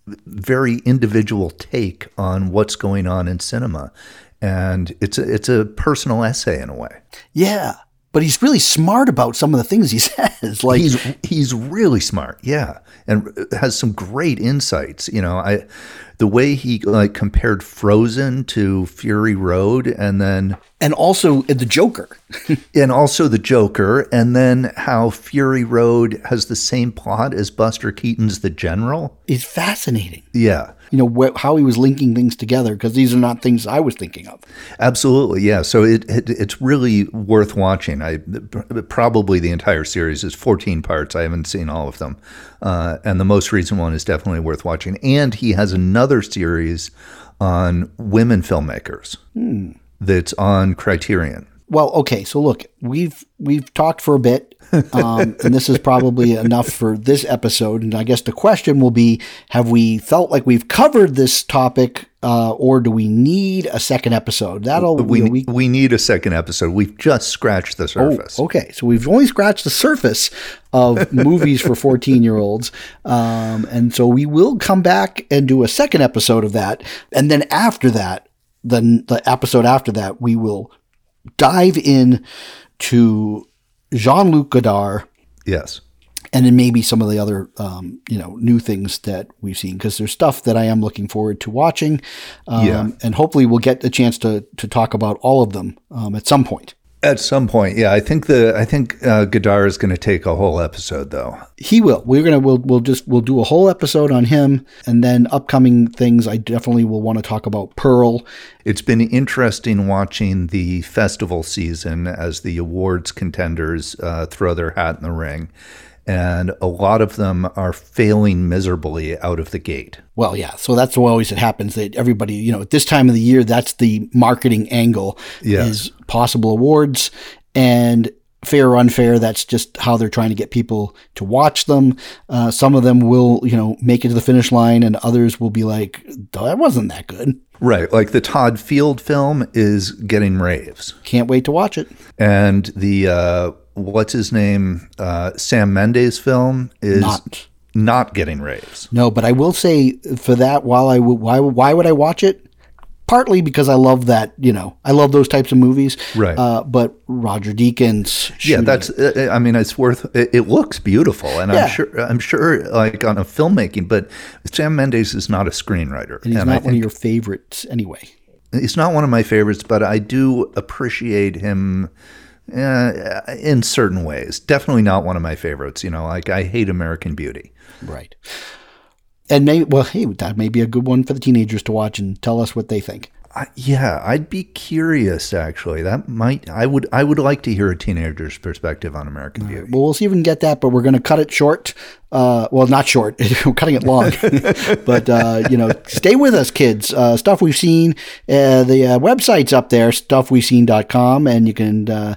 very individual take on what's going on in cinema. And it's a, it's a personal essay in a way. Yeah. but he's really smart about some of the things he says. Like he's he's really smart, yeah, and has some great insights. You know, I the way he like compared Frozen to Fury Road, and then and also uh, the Joker, and also the Joker, and then how Fury Road has the same plot as Buster Keaton's The General. Is fascinating. Yeah, you know wh- how he was linking things together because these are not things I was thinking of. Absolutely, yeah. So it, it it's really worth watching. I probably the entire series is 14 parts. I haven't seen all of them, uh, and the most recent one is definitely worth watching. And he has another series on women filmmakers hmm. that's on Criterion. Well, okay. So look, we've we've talked for a bit, um, and this is probably enough for this episode. And I guess the question will be: Have we felt like we've covered this topic, uh, or do we need a second episode? That'll we, you know, we we need a second episode. We've just scratched the surface. Oh, okay, so we've only scratched the surface of movies for fourteen-year-olds, um, and so we will come back and do a second episode of that, and then after that. Then the episode after that, we will dive in to Jean Luc Godard. Yes. And then maybe some of the other, um, you know, new things that we've seen because there's stuff that I am looking forward to watching, um, Yeah. and hopefully we'll get a chance to to talk about all of them um, at some point. At some point, yeah. I think the I think uh, Godard is going to take a whole episode, though. He will. We're gonna we'll we'll just we'll do a whole episode on him, and then upcoming things. I definitely will want to talk about Pearl. It's been interesting watching the festival season as the awards contenders uh, throw their hat in the ring, and a lot of them are failing miserably out of the gate. Well, yeah. So that's always it happens that everybody, you know, at this time of the year, that's the marketing angle Yeah. is possible awards and fair or unfair. That's just how they're trying to get people to watch them. Uh, some of them will, you know, make it to the finish line, and others will be like, "That wasn't that good." Right, like the Todd Field film is getting raves, Can't wait to watch it. and the uh, what's his name uh, Sam Mendes film is Not. not getting raves. No, but I will say for that, while I why, why would I watch it? Partly because I love that, you know, I love those types of movies. Right. Uh, but Roger Deakins. Yeah, that's. uh, I mean, it's worth. It, it looks beautiful, and Yeah. I'm sure. I'm sure, like on a filmmaking, but Sam Mendes is not a screenwriter, And he's I not one of your favorites anyway. he's not one of my favorites. But I do appreciate him uh, in certain ways. Definitely not one of my favorites. You know, like I hate American Beauty. Right. And maybe, well, hey, that may be a good one for the teenagers to watch and tell us what they think. I, yeah, I'd be curious. Actually, that might. I would. I would like to hear a teenager's perspective on American Beauty. Well, we'll see if we can get that, but we're going to cut it short. Uh, well, not short. we're cutting it long. but, uh, you know, stay with us, kids. Uh, stuff we've seen. Uh, the uh, website's up there, stuffwe'veseen.com. And you can uh,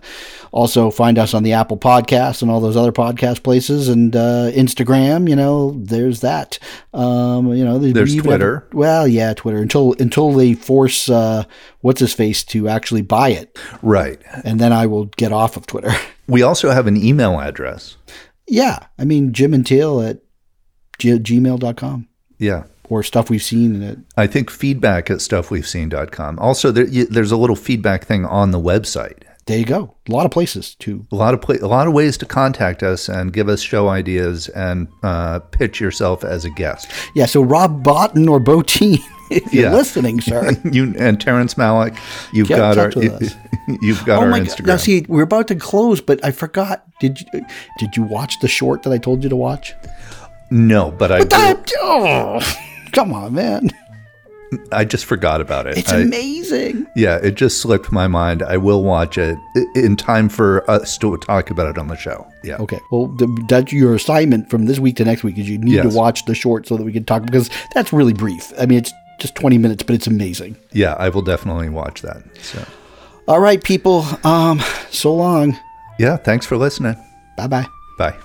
also find us on the Apple Podcasts and all those other podcast places and uh, Instagram. You know, there's that. Um, you know, the- There's we Twitter. well, yeah, Twitter. Until until they force uh, what's his face to actually buy it, Right. and then I will get off of Twitter. We also have an email address. yeah, I mean Jim and Teal at g- gmail.com Yeah. or stuff we've seen at I think feedback at stuffwe'veseen.com. Also, there, you, there's a little feedback thing on the website. There you go. A lot of places to A lot of pla- a lot of ways to contact us and give us show ideas and uh, pitch yourself as a guest. yeah. So Rob Botten or Botine, if you're Yeah. listening, sir. You and Terrence Malick, you've Get got our us. you've got oh our my god! Instagram. Now see, we're about to close, but I forgot. Did you did you watch the short that I told you to watch? no, but I That- oh, come on, man! I just forgot about it. It's I- amazing. yeah, it just slipped my mind. I will watch it in time for us to talk about it on the show. Yeah. Okay. Well, the, that's your assignment from this week to next week is you need Yes. to watch the short so that we can talk because that's really brief. I mean, it's just 20 minutes, but it's amazing. Yeah, I will definitely watch that. So, All right, people. Um, so long. yeah, thanks for listening. Bye bye. Bye.